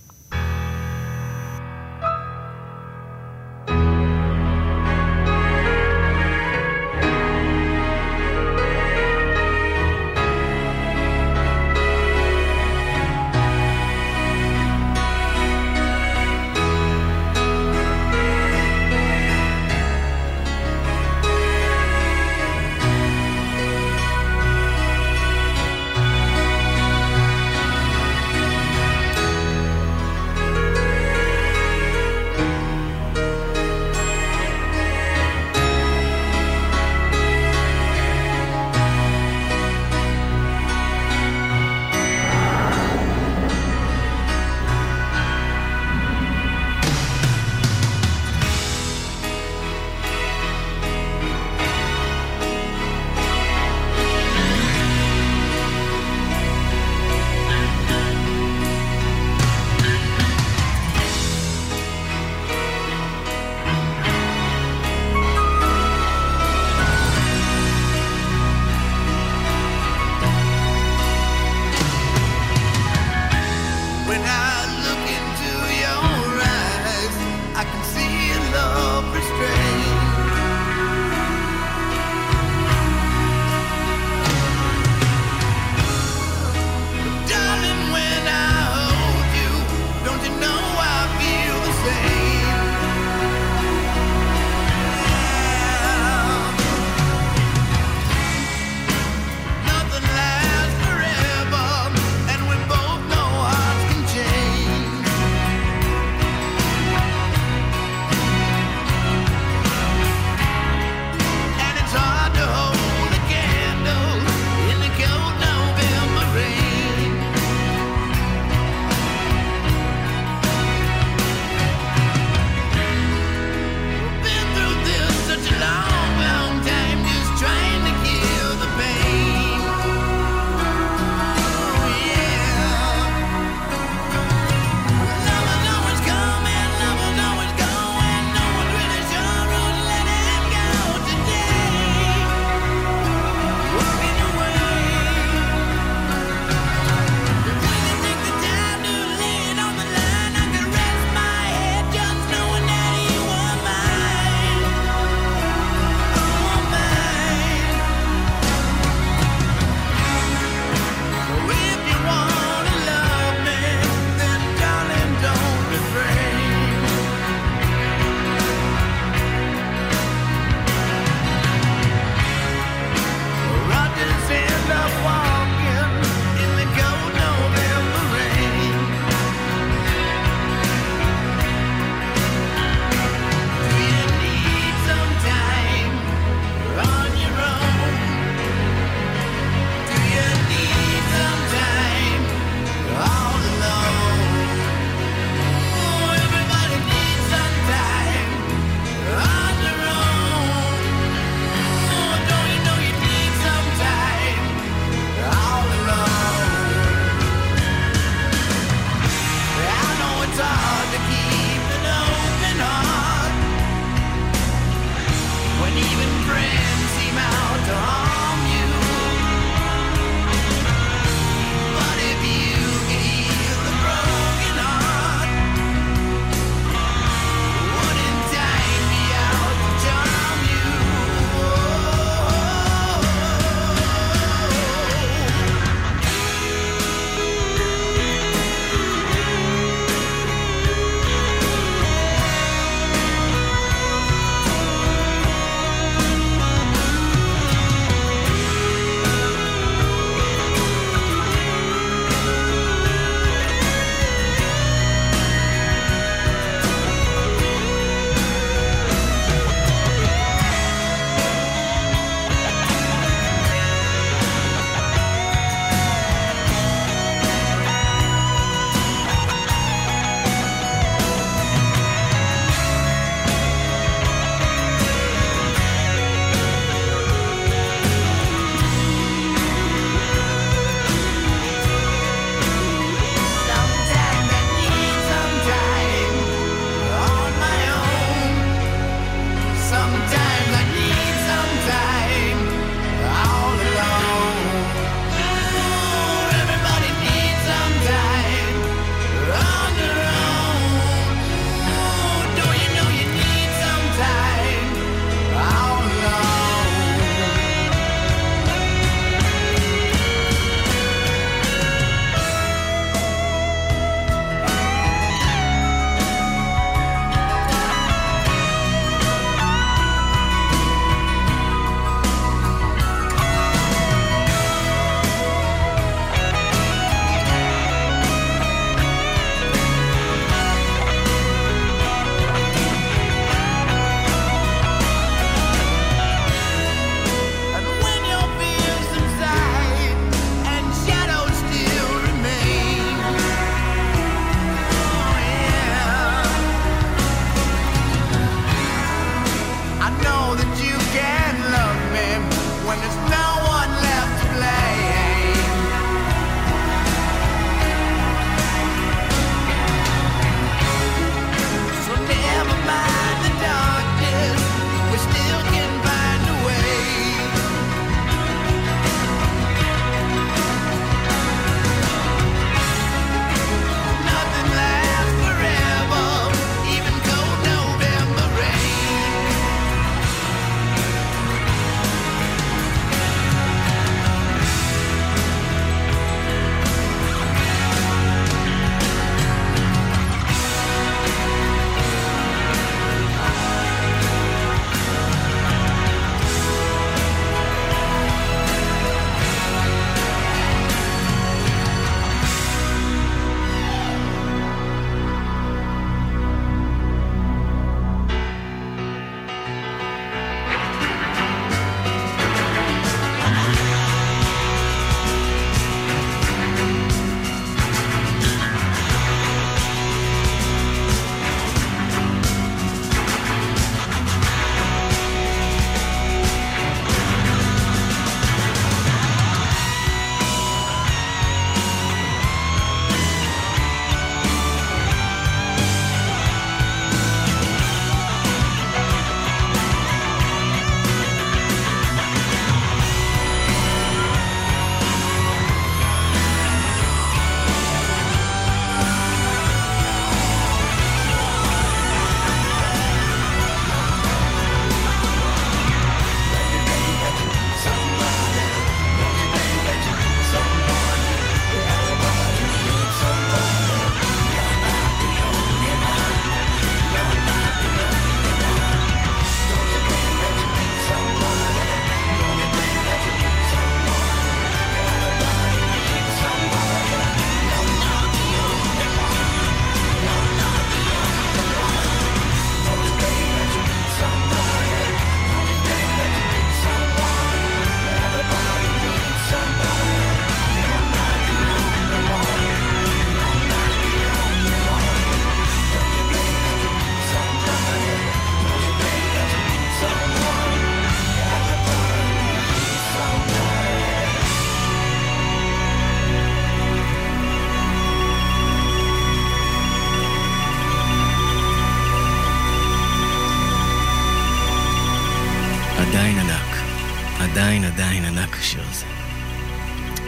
השיר הזה.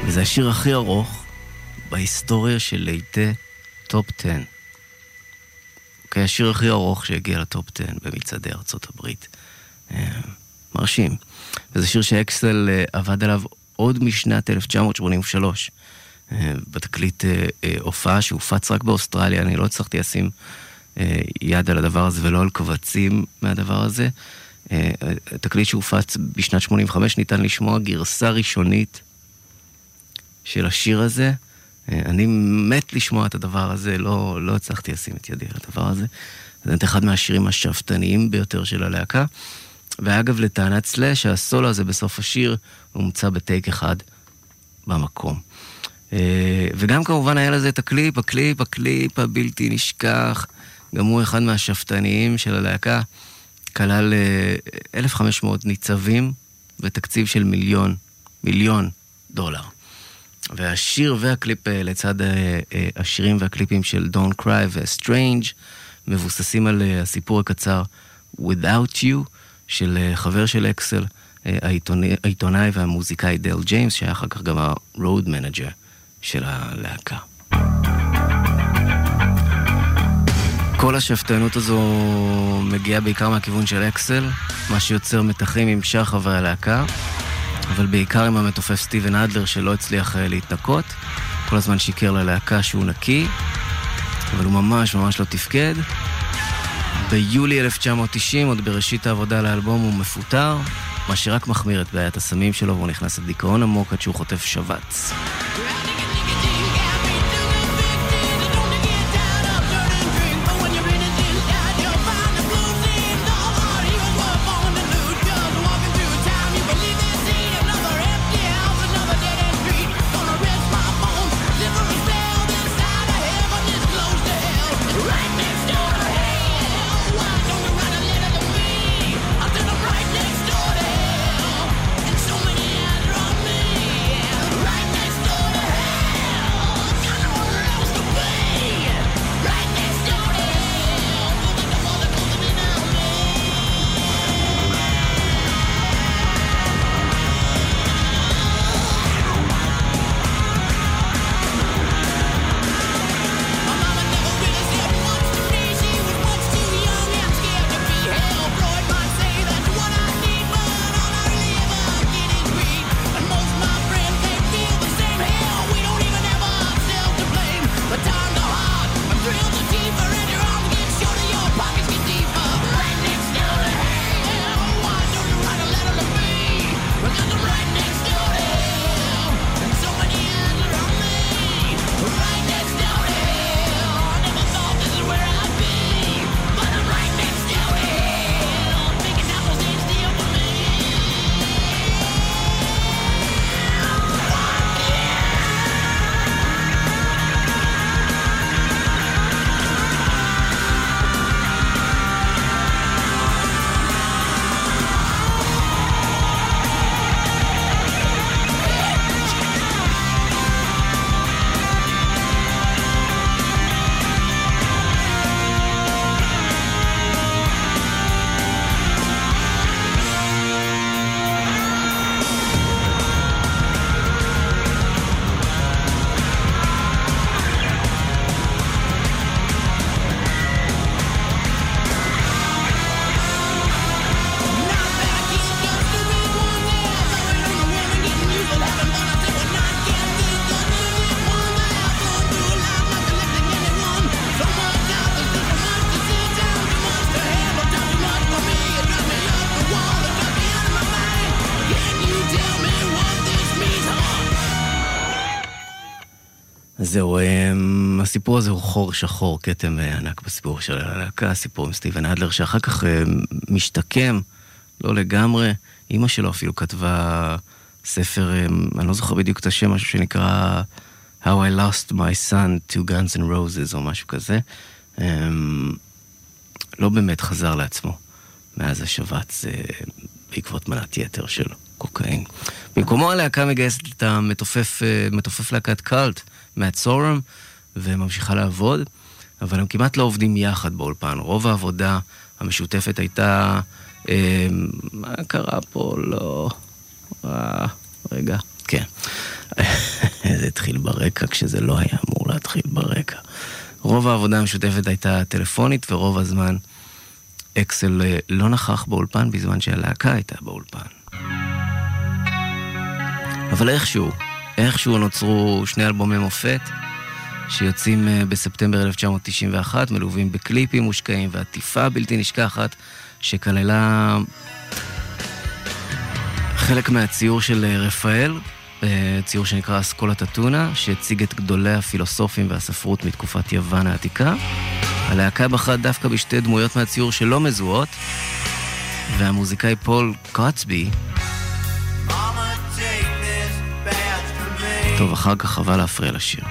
וזה השיר הכי ארוך בהיסטוריה של להיטי טופ 10. אוקיי, השיר הכי ארוך שהגיע לטופ 10 במצעדי ארצות הברית. אה, מרשים. וזה שיר שאקסל אה, עבד עליו עוד משנת 1983. אה, בתקליט הופעה שהופץ רק באוסטרליה, אני לא הצלחתי לשים יד על הדבר הזה ולא על קבצים מהדבר הזה. אה, תקליט שהופץ בשנת 85 ניתן לשמוע גרסה ראשונית של השיר הזה. אה, אני מת לשמוע את הדבר הזה, לא, לא הצלחתי לשים את ידי על הדבר הזה. זה אחד מהשירים השאפתניים ביותר של הלהקה. ואגב, לטענת סלאש, הסולו הזה בסוף השיר הומצא בטייק אחד במקום. אה, וגם כמובן היה לזה את הקליפ, הקליפ, הקליפ הבלתי נשכח, גם הוא אחד מהשאפתניים של הלהקה, כלל אה, 1,500 ניצבים ותקציב של מיליון, מיליון דולר. והשיר והקליפ אה, לצד אה, אה, השירים והקליפים של Don't Cry ו-Strange מבוססים על אה, הסיפור הקצר Without You של אה, חבר של אקסל, אה, העיתונאי והמוזיקאי דל ג'יימס, שהיה אחר כך גם ה-road manager של הלהקה. כל השאפתנות הזו מגיעה בעיקר מהכיוון של אקסל, מה שיוצר מתחים עם שאר חברי הלהקה, אבל בעיקר עם המתופף סטיבן אדלר שלא הצליח אה, להתנקות, כל הזמן שיקר ללהקה שהוא נקי, אבל הוא ממש ממש לא תפקד. ביולי 1990, עוד בראשית העבודה על האלבום, הוא מפוטר, מה שרק מחמיר את בעיית הסמים שלו, והוא נכנס לדיכאון עמוק עד שהוא חוטף שבץ. זהו, אמ, הסיפור הזה הוא חור שחור, כתם אה, ענק בסיפור של הלהקה, הסיפור עם סטיבן אדלר, שאחר כך אה, משתקם, לא לגמרי. אימא שלו אפילו כתבה ספר, אה, אני לא זוכר בדיוק את השם, משהו שנקרא How I Lost My Son to Guns and Roses או משהו כזה. אמ, לא באמת חזר לעצמו מאז השבץ בעקבות מנת יתר של קוקאין. במקומו הלהקה מגייסת את המתופף, מתופף להקת קאלט. מאט סורם, וממשיכה לעבוד, אבל הם כמעט לא עובדים יחד באולפן. רוב העבודה המשותפת הייתה, אה, מה קרה פה? לא... אה, רגע, כן. זה התחיל ברקע כשזה לא היה אמור להתחיל ברקע. רוב העבודה המשותפת הייתה טלפונית, ורוב הזמן אקסל אה, לא נכח באולפן בזמן שהלהקה הייתה באולפן. אבל איכשהו, איכשהו נוצרו שני אלבומי מופת שיוצאים אה, בספטמבר 1991, מלווים בקליפים מושקעים ועטיפה בלתי נשכחת, שכללה חלק מהציור של אה, רפאל, אה, ציור שנקרא אסכולת אתונה, שהציג את גדולי הפילוסופים והספרות מתקופת יוון העתיקה. הלהקה בחרה דווקא בשתי דמויות מהציור שלא מזוהות, והמוזיקאי פול קוטסבי, Mama, טוב, אחר כך חבל להפריע לשיר.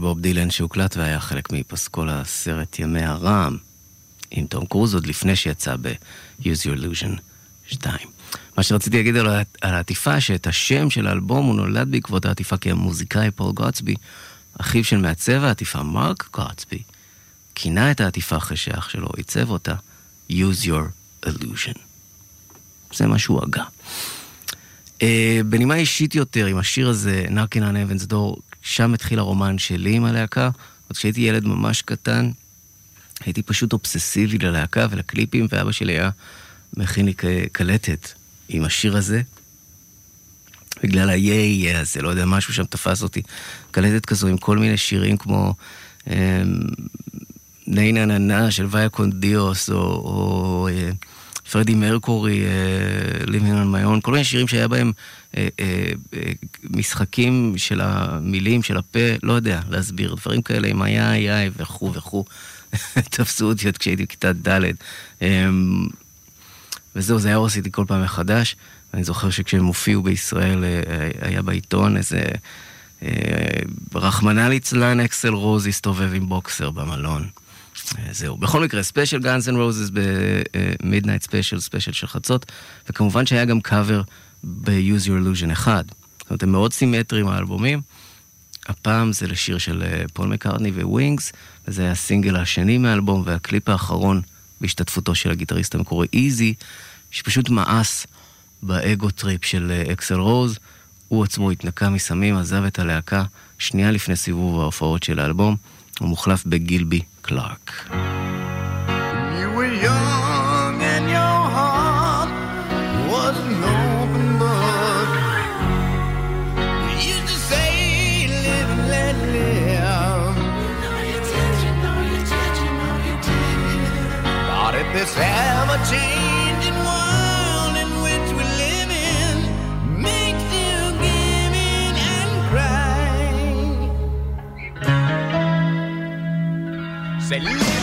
לבוב דילן שהוקלט והיה חלק מפסקול הסרט ימי הרעם עם תום קרוז עוד לפני שיצא ב-Use Your Illusion 2. מה שרציתי להגיד על, על העטיפה, שאת השם של האלבום הוא נולד בעקבות העטיפה כי המוזיקאי פול גוטסבי, אחיו של מעצב העטיפה מרק גוטסבי, כינה את העטיפה אחרי שאח שלו עיצב אותה Use Your Illusion. זה מה שהוא הגה. Uh, בנימה אישית יותר, עם השיר הזה, on Heaven's Door, שם התחיל הרומן שלי עם הלהקה. עוד כשהייתי ילד ממש קטן, הייתי פשוט אובססיבי ללהקה ולקליפים, ואבא שלי היה מכין לי קלטת עם השיר הזה. בגלל יה הזה, לא יודע, משהו שם תפס אותי. קלטת כזו עם כל מיני שירים כמו אמ, ניינה ננה של ויה קונדיוס, או, או אה, פרדי מרקורי, אה, Living on my own, כל מיני שירים שהיה בהם משחקים של המילים, של הפה, לא יודע להסביר, דברים כאלה עם היה, היה וכו' וכו'. תפסו אותי עוד כשהייתי בכיתה ד'. אמ, וזהו, זה היה הורס איתי כל פעם מחדש. אני זוכר שכשהם הופיעו בישראל, אה, היה בעיתון איזה... אה, רחמנא ליצלן אקסל רוז הסתובב עם בוקסר במלון. אה, זהו. בכל מקרה, ספיישל גאנס אנד רוזס ב midnight special, ספיישל של חצות, וכמובן שהיה גם קאבר ב-Use Your Illusion 1. זאת אומרת, הם מאוד סימטריים האלבומים. הפעם זה לשיר של אה, פול מקארטני וווינגס, וזה הסינגל השני מהאלבום, והקליפ האחרון בהשתתפותו של הגיטריסט המקורי איזי, שפשוט מאס ב ego trip של אה, אקסל רוז. הוא עצמו התנקה מסמים, עזב את הלהקה שנייה לפני סיבוב ההופעות של האלבום, הוא מוחלף בגילבי קלארק. You were young feliz.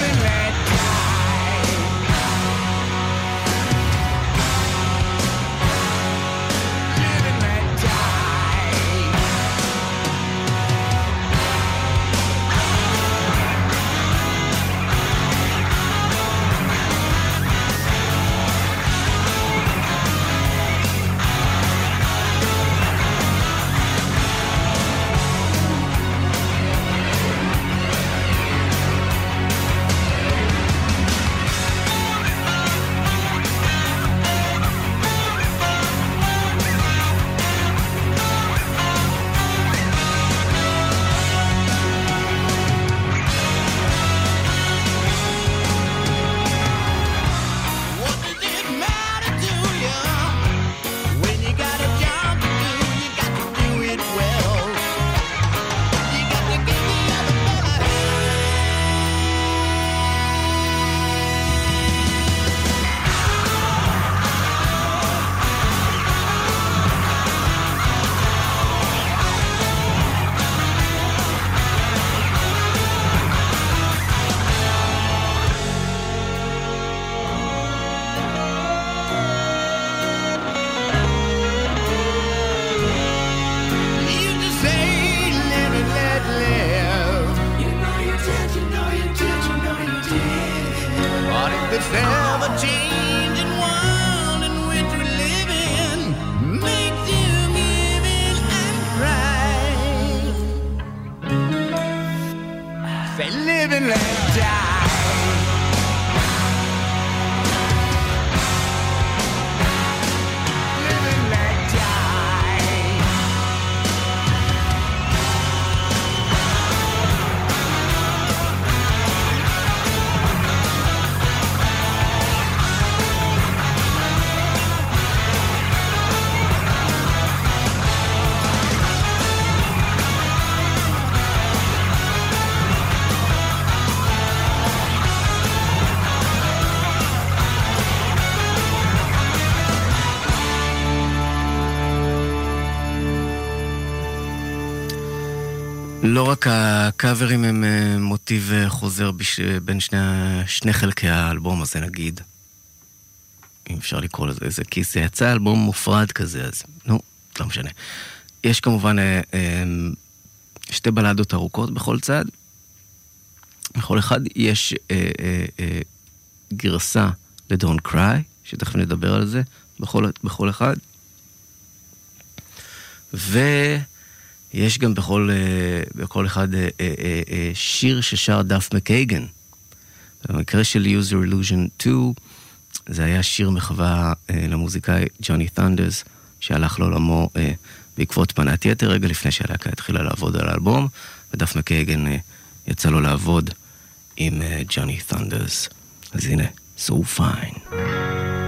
Say live and let die. הקאברים הם אה, מוטיב אה, חוזר בש... אה, בין שני... שני חלקי האלבום הזה, נגיד. אם אפשר לקרוא לזה איזה, כיס, זה יצא אלבום מופרד כזה, אז נו, לא משנה. יש כמובן אמ, שתי בלדות ארוכות בכל צד. בכל אחד יש גרסה ל-Don't Cry, שתכף נדבר על זה, בכל, בכל אחד. ו... יש גם בכל, אה, בכל אחד אה, אה, שיר ששר דף מקייגן. במקרה של User Illusion 2, זה היה שיר מחווה למוזיקאי ג'וני תנדרס, שהלך לעולמו בעקבות פנת יתר, רגע לפני שהלהקה התחילה לעבוד על האלבום, ודף מקייגן יצא לו לעבוד עם ג'וני תנדרס. אז הנה, So Fine.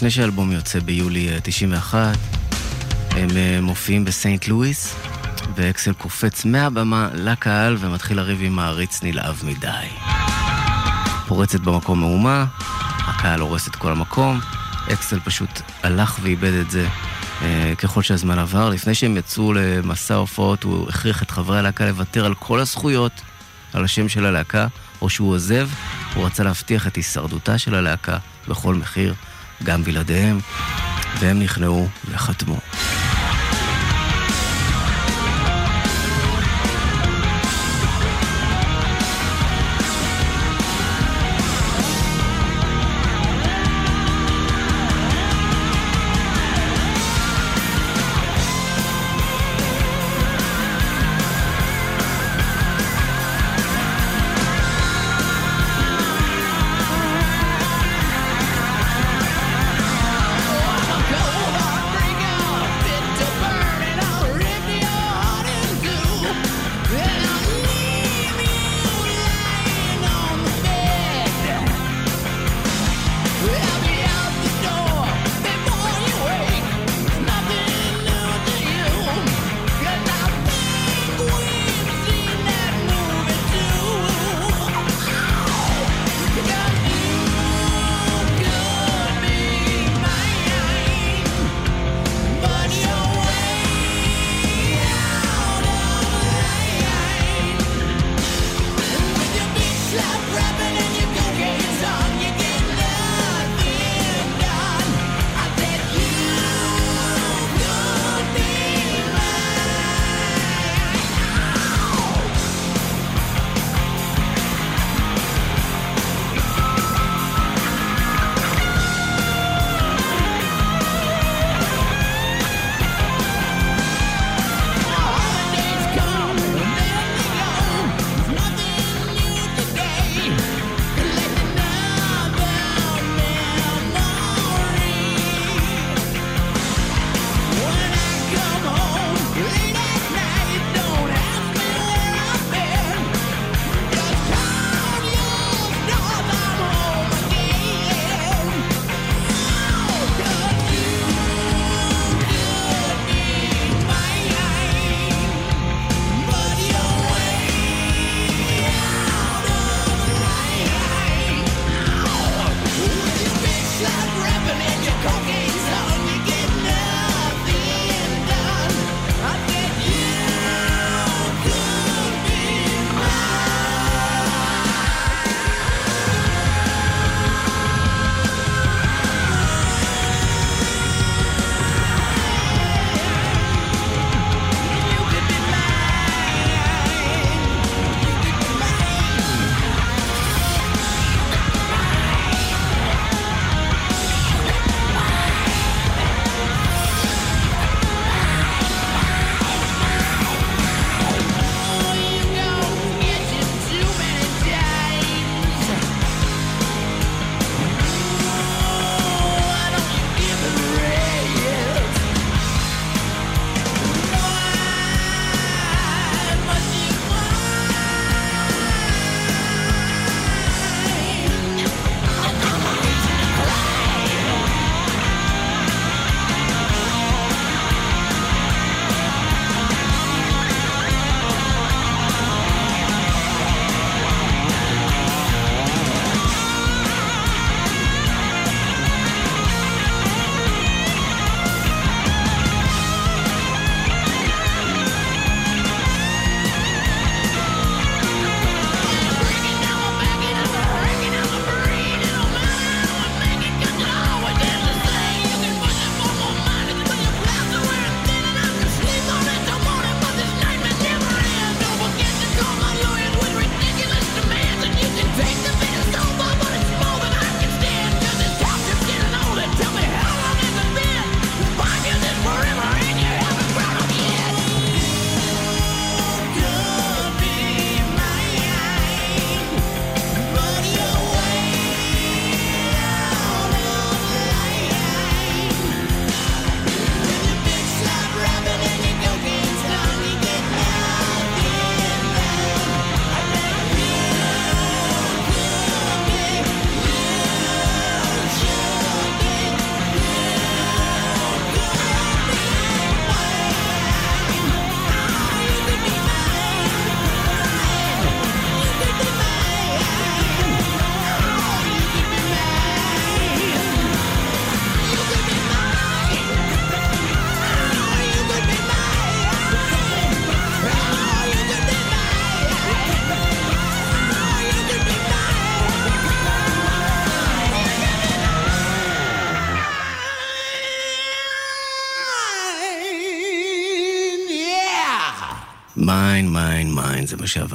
לפני שהאלבום יוצא ביולי אה, 91, הם אה, מופיעים בסנט לואיס, ואקסל קופץ מהבמה לקהל ומתחיל לריב עם מעריץ נלהב מדי. פורצת במקום מהומה, הקהל הורס את כל המקום, אקסל פשוט הלך ואיבד את זה אה, ככל שהזמן עבר. לפני שהם יצאו למסע הופעות, הוא הכריח את חברי הלהקה לוותר על כל הזכויות, על השם של הלהקה, או שהוא עוזב, הוא רצה להבטיח את הישרדותה של הלהקה בכל מחיר. גם בלעדיהם, והם נכנעו וחתמו.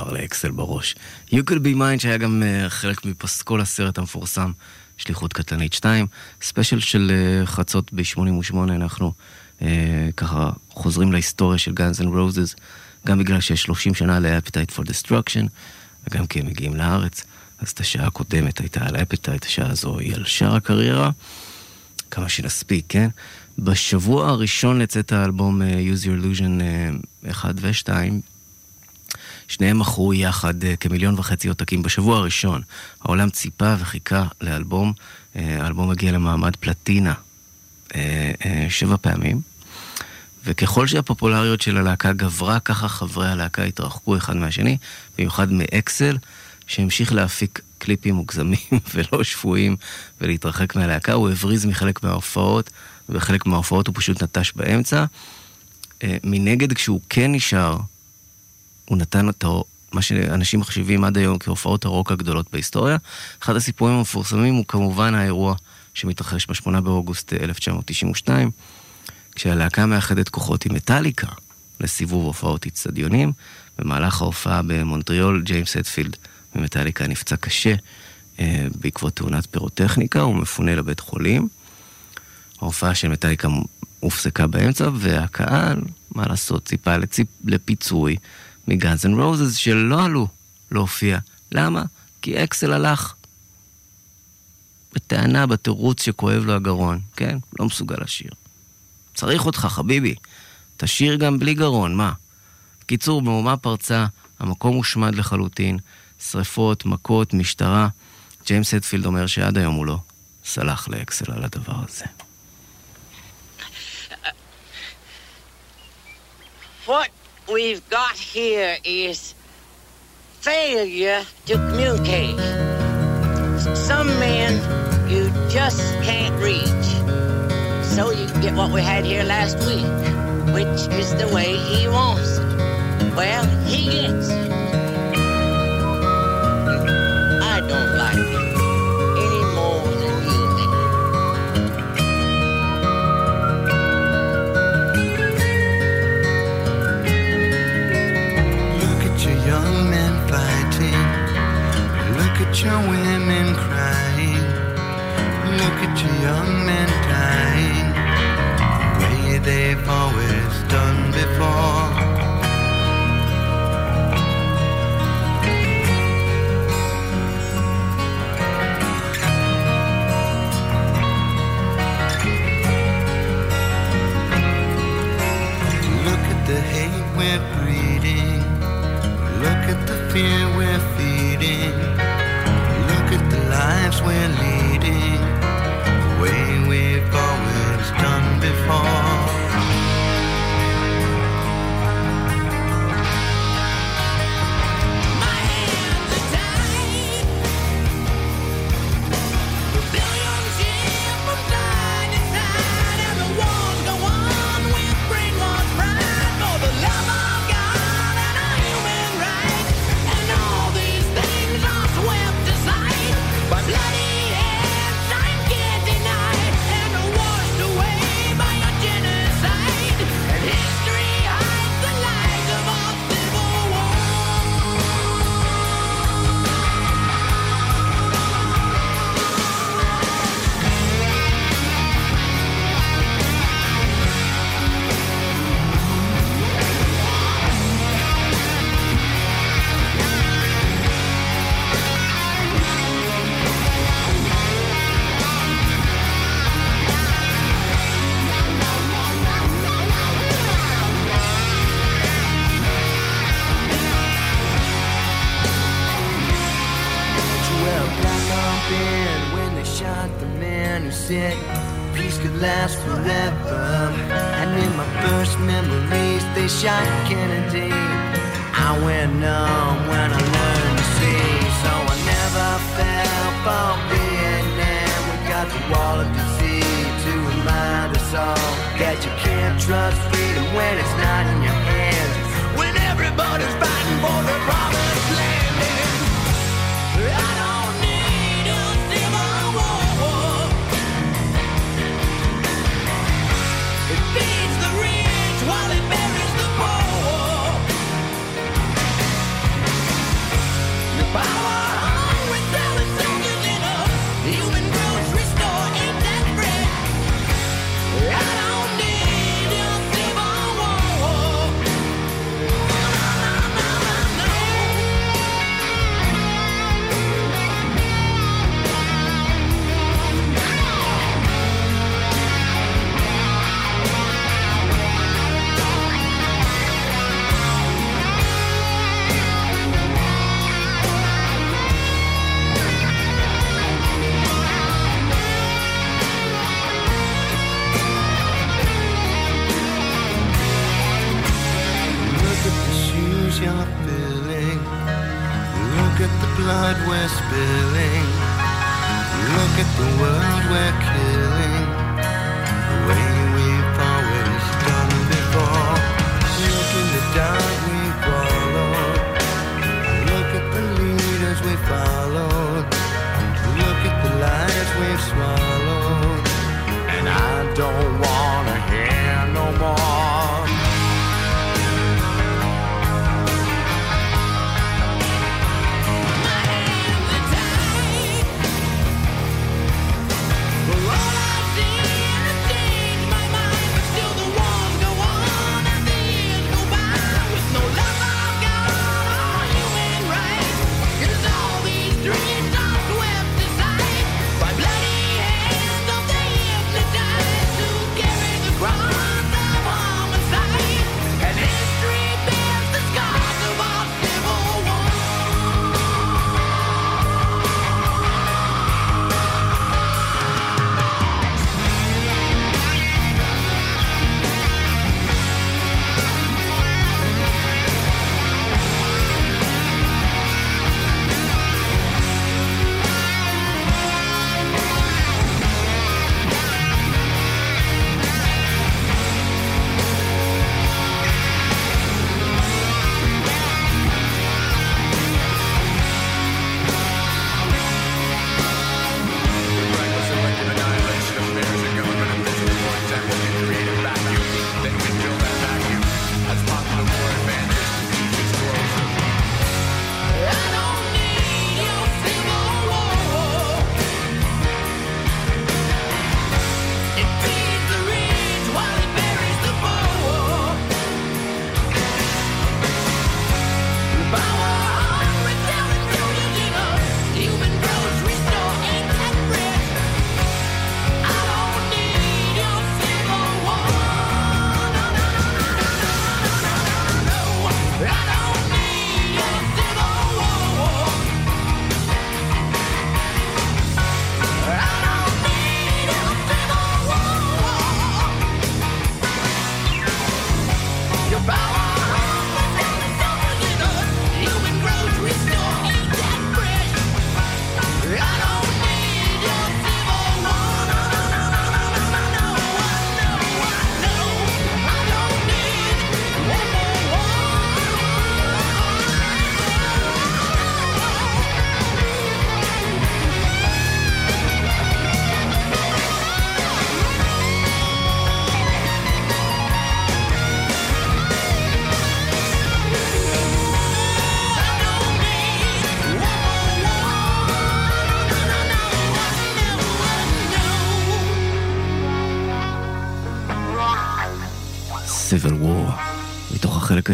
שעבר לאקסל בראש. You could be mine שהיה גם uh, חלק מפסקול הסרט המפורסם, שליחות קטלנית 2. ספיישל של uh, חצות ב-88 אנחנו uh, ככה חוזרים להיסטוריה של Guns N' Roses, גם בגלל שיש 30 שנה ל-Appetite for Destruction, וגם כי הם מגיעים לארץ. אז את השעה הקודמת הייתה על Appetite, השעה הזו היא על שאר הקריירה. כמה שנספיק, כן? בשבוע הראשון לצאת האלבום uh, Use Your Illusion uh, 1 ו-2, שניהם מכרו יחד uh, כמיליון וחצי עותקים בשבוע הראשון. העולם ציפה וחיכה לאלבום, uh, האלבום הגיע למעמד פלטינה uh, שבע פעמים. וככל שהפופולריות של הלהקה גברה, ככה חברי הלהקה התרחקו אחד מהשני, במיוחד מאקסל, שהמשיך להפיק קליפים מוגזמים ולא שפויים ולהתרחק מהלהקה. הוא הבריז מחלק מההופעות, וחלק מההופעות הוא פשוט נטש באמצע. אה, מנגד, כשהוא כן נשאר, הוא נתן אותו, מה שאנשים מחשיבים עד היום כהופעות הרוק הגדולות בהיסטוריה. אחד הסיפורים המפורסמים הוא כמובן האירוע שמתרחש ב-8 באוגוסט 1992, כשהלהקה מאחדת כוחות עם מטאליקה לסיבוב הופעות אצטדיונים. במהלך ההופעה במונטריאול, ג'יימס אדפילד ממטאליקה נפצע קשה אה, בעקבות תאונת פירוטכניקה, הוא מפונה לבית חולים. ההופעה של מטאליקה הופסקה באמצע, והקהל, מה לעשות, ציפה לציפ, לפיצוי מגאנז אנד רוזס שלא עלו להופיע. למה? כי אקסל הלך. בטענה, בתירוץ שכואב לו הגרון, כן? לא מסוגל לשיר. צריך אותך, חביבי. תשיר גם בלי גרון, מה? קיצור, מהומה פרצה, המקום הושמד לחלוטין, שריפות, מכות, משטרה. ג'יימס הדפילד אומר שעד היום הוא לא סלח לאקסל על הדבר הזה. What we've got here is failure to communicate. Some men you just can't reach. So you get what we had here last week, which is the way he wants it. Well, he gets it. I don't like it at your women crying. Look at your young men dying. The way they've always done before. Look at the hate we're breeding. Look at the fear we're we're leading. The way we've always done before.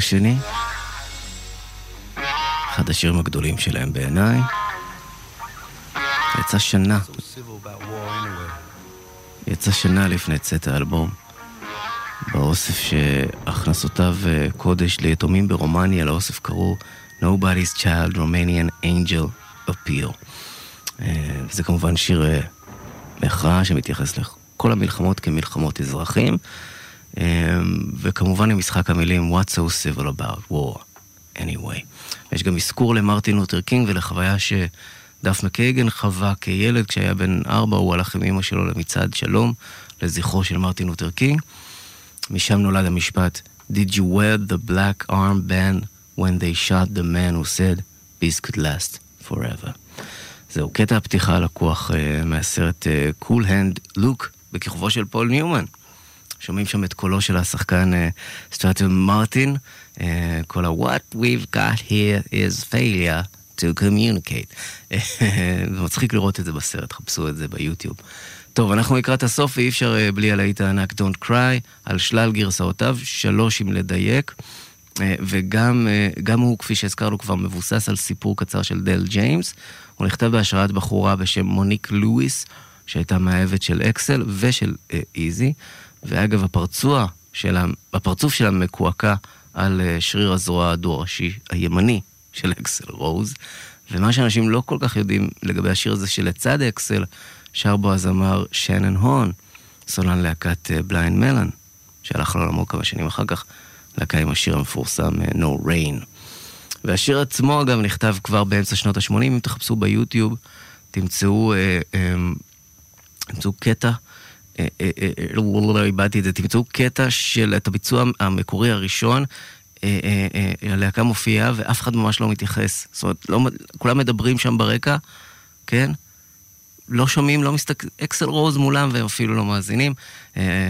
השני. אחד השירים הגדולים שלהם בעיניי. יצא שנה. יצא שנה לפני צאת האלבום. באוסף שהכנסותיו אה, קודש ליתומים ברומניה, לאוסף קראו Nobody's Child Romanian Angel Appeal. אה, וזה כמובן שיר אה, מחאה שמתייחס לכל המלחמות כמלחמות אזרחים, וכמובן עם משחק המילים What's so civil about war anyway. יש גם אזכור למרטין לותר קינג ולחוויה שדאף מקייגן חווה כילד כשהיה בן ארבע, הוא הלך עם אמא שלו למצעד שלום לזכרו של מרטין לותר קינג. משם נולד המשפט Did you wear the black armband when they shot the man who said peace could last forever? זהו קטע הפתיחה לקוח אה, מהסרט אה, Cool Hand Luke בכיכובו של פול ניומן. שומעים שם את קולו של השחקן אה, סטרות'ר מרטין, אה, כל ה-What we've got here is failure to communicate. זה מצחיק לראות את זה בסרט, חפשו את זה ביוטיוב. טוב, אנחנו לקראת הסוף, ואי אפשר אה, בלי הלהיט הענק Don't Cry, על שלל גרסאותיו, שלוש אם לדייק, אה, וגם אה, גם הוא, כפי שהזכרנו כבר, מבוסס על סיפור קצר של דל ג'יימס. הוא נכתב בהשראת בחורה בשם מוניק לואיס, שהייתה מאהבת של אקסל ושל אה, איזי, ואגב, הפרצוע של, המ... הפרצוף שלה מקועקע על אה, שריר הזרוע הדו-ראשי הימני של אקסל רוז, ומה שאנשים לא כל כך יודעים לגבי השיר הזה שלצד אקסל, שר בו הזמר שנן הון, סולן להקת אה, בליינד מלון, שהלך לעולמו כמה שנים אחר כך, להקה עם השיר המפורסם אה, No Rain. והשיר עצמו אגב נכתב כבר באמצע שנות ה-80, אם תחפשו ביוטיוב, תמצאו, אה, אה, תמצאו קטע אה, אה, אה, לא, לא, לא, לא איבדתי את זה, תמצאו קטע של את הביצוע המקורי הראשון. הלהקה מופיעה ואף אחד ממש לא מתייחס. זאת אומרת, כולם מדברים שם ברקע, כן? לא שומעים, לא מסתכלים, אקסל רוז מולם והם אפילו לא מאזינים.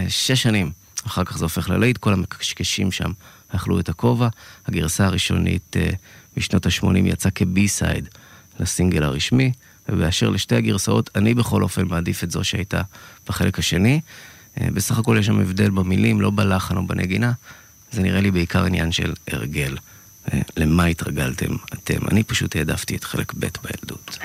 שש שנים. אחר כך זה הופך ללהיט, כל המקשקשים שם אכלו את הכובע. הגרסה הראשונית משנות ה-80 יצאה כבי-סייד. לסינגל הרשמי, ובאשר לשתי הגרסאות, אני בכל אופן מעדיף את זו שהייתה בחלק השני. אה, בסך הכל יש שם הבדל במילים, לא בלחן או בנגינה, זה נראה לי בעיקר עניין של הרגל. אה, למה התרגלתם אתם? אני פשוט העדפתי את חלק ב' בילדות.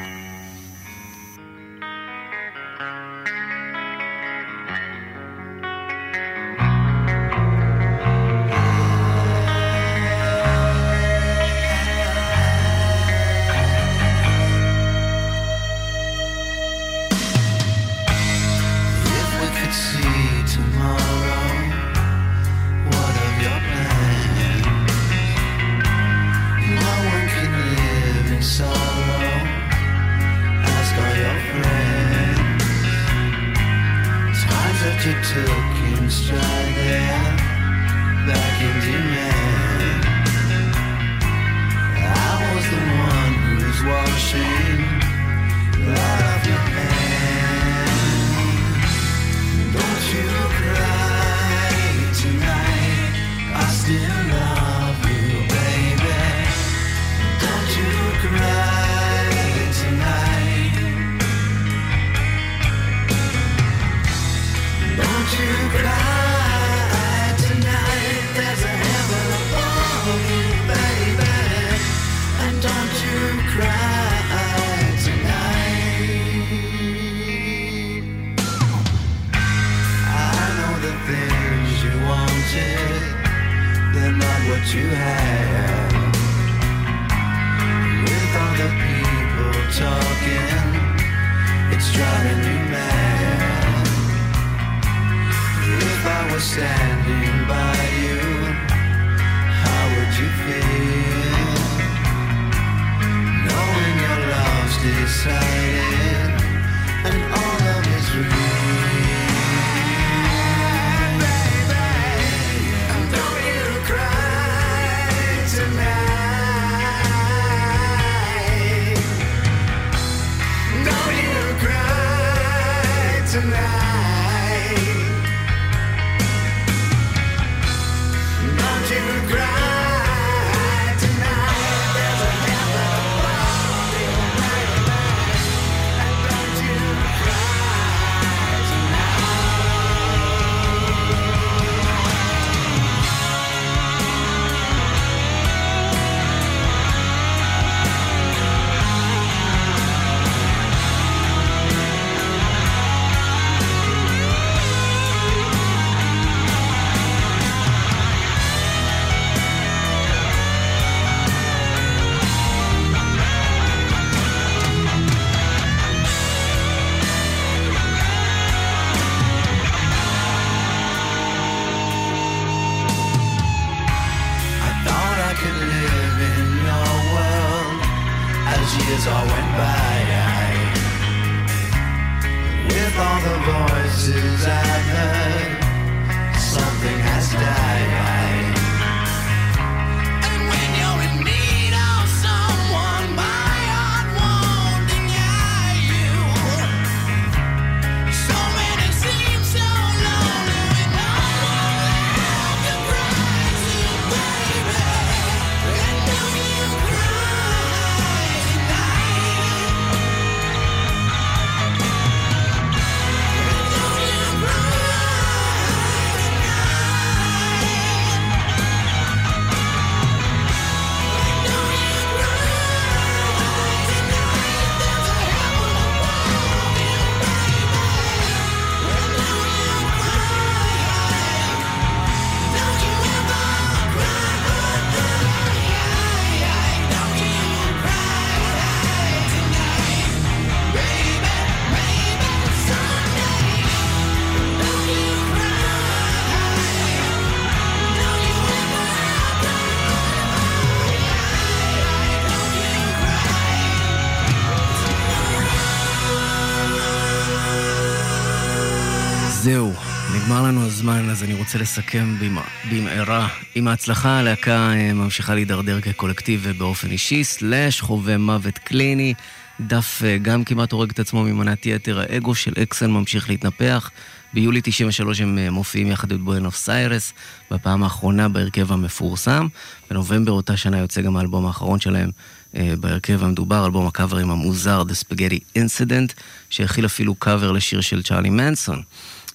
רוצה לסכם במ- במהרה. עם ההצלחה, הלהקה אה, ממשיכה להידרדר כקולקטיב ובאופן אישי, סלאש חווה מוות קליני. דף אה, גם כמעט הורג את עצמו ממנת יתר, האגו של אקסל ממשיך להתנפח. ביולי 93 הם אה, מופיעים יחד בבואנוס איירס, בפעם האחרונה בהרכב המפורסם. בנובמבר אותה שנה יוצא גם האלבום האחרון שלהם בהרכב המדובר, אלבום הקאברים המוזר, The Spaghetti Incident, שהכיל אפילו קאבר לשיר של צ'ארלי מנסון.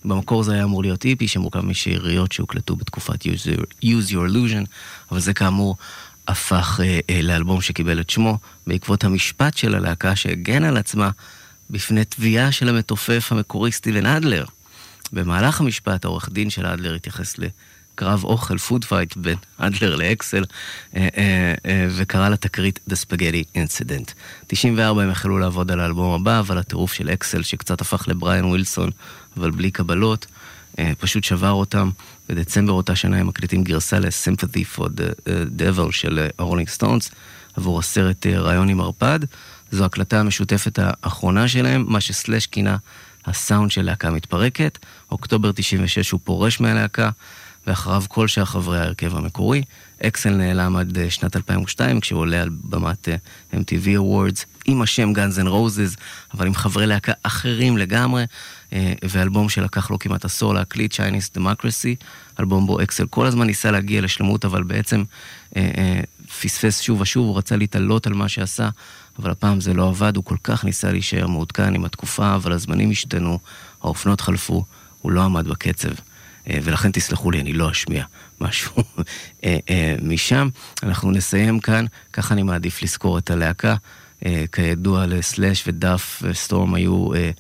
במקור זה היה אמור להיות EP שמורכב משאריות שהוקלטו בתקופת Use Your, Use Your Illusion, אבל זה כאמור הפך אה, אה, לאלבום שקיבל את שמו בעקבות המשפט של הלהקה שהגן על עצמה בפני תביעה של המתופף המקורי סטיבן אדלר. במהלך המשפט העורך דין של אדלר התייחס לקרב אוכל, food fight בין אדלר לאקסל, אה, אה, אה, וקרא לתקרית The Spaghetti Incident. 94 הם החלו לעבוד על האלבום הבא, אבל הטירוף של אקסל, שקצת הפך לבריאן ווילסון, אבל בלי קבלות, אה, פשוט שבר אותם. בדצמבר אותה שנה הם מקליטים גרסה ל-Sympathy for the אה, Devil של הרולינג סטונס, עבור הסרט אה, ריאיון עם ערפד. זו הקלטה המשותפת האחרונה שלהם, מה שסלאש כינה הסאונד של להקה מתפרקת. אוקטובר 96 הוא פורש מהלהקה, ואחריו כל שאר חברי ההרכב המקורי. אקסל נעלם עד אה, שנת 2002, כשהוא עולה על במת אה, MTV Awards, עם השם Guns N' Roses, אבל עם חברי להקה אחרים לגמרי, אה, ואלבום שלקח לו כמעט עשור להקליט, Chinese Democracy, אלבום בו אקסל כל הזמן ניסה להגיע לשלמות, אבל בעצם אה, אה, פספס שוב ושוב, הוא רצה להתעלות על מה שעשה, אבל הפעם זה לא עבד, הוא כל כך ניסה להישאר מעודכן עם התקופה, אבל הזמנים השתנו, האופנות חלפו, הוא לא עמד בקצב. אה, ולכן תסלחו לי, אני לא אשמיע משהו אה, אה, משם. אנחנו נסיים כאן, ככה אני מעדיף לזכור את הלהקה. אה, כידוע לסלאש ודף וסטורם היו אה,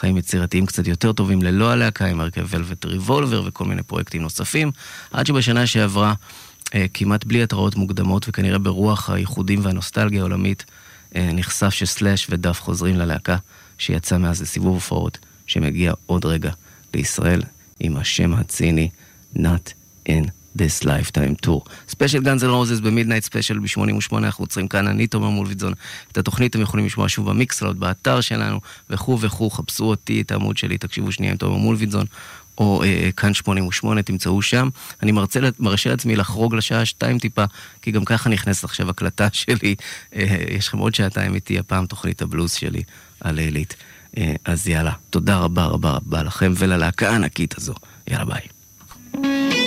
חיים יצירתיים קצת יותר טובים ללא הלהקה, עם הרכב ולווט ריבולבר וכל מיני פרויקטים נוספים, עד שבשנה שעברה, אה, כמעט בלי התראות מוקדמות, וכנראה ברוח הייחודים והנוסטלגיה העולמית, אה, נחשף שסלאש ודף חוזרים ללהקה, שיצא מאז לסיבוב הופעות, שמגיע עוד רגע לישראל, עם השם הציני Not in This Lifetime Tour. ספיישל גאנז אנד רוזס ב-Midnight Special ב-88, אנחנו עוצרים כאן, אני תומר מולוידזון. את התוכנית אתם יכולים לשמוע שוב במיקסלוד, באתר שלנו, וכו' וכו', חפשו אותי, את העמוד שלי, תקשיבו שנייה עם תומר מולוידזון. או אה, כאן 88, תמצאו שם. אני מרצה, מרשה לעצמי לחרוג לשעה שתיים טיפה, כי גם ככה נכנסת עכשיו הקלטה שלי. אה, יש לכם עוד שעתיים איתי, הפעם תוכנית הבלוז שלי הלילית. אה, אז יאללה, תודה רבה רבה רבה לכם וללהקה הענקית הזו. יאללה ביי.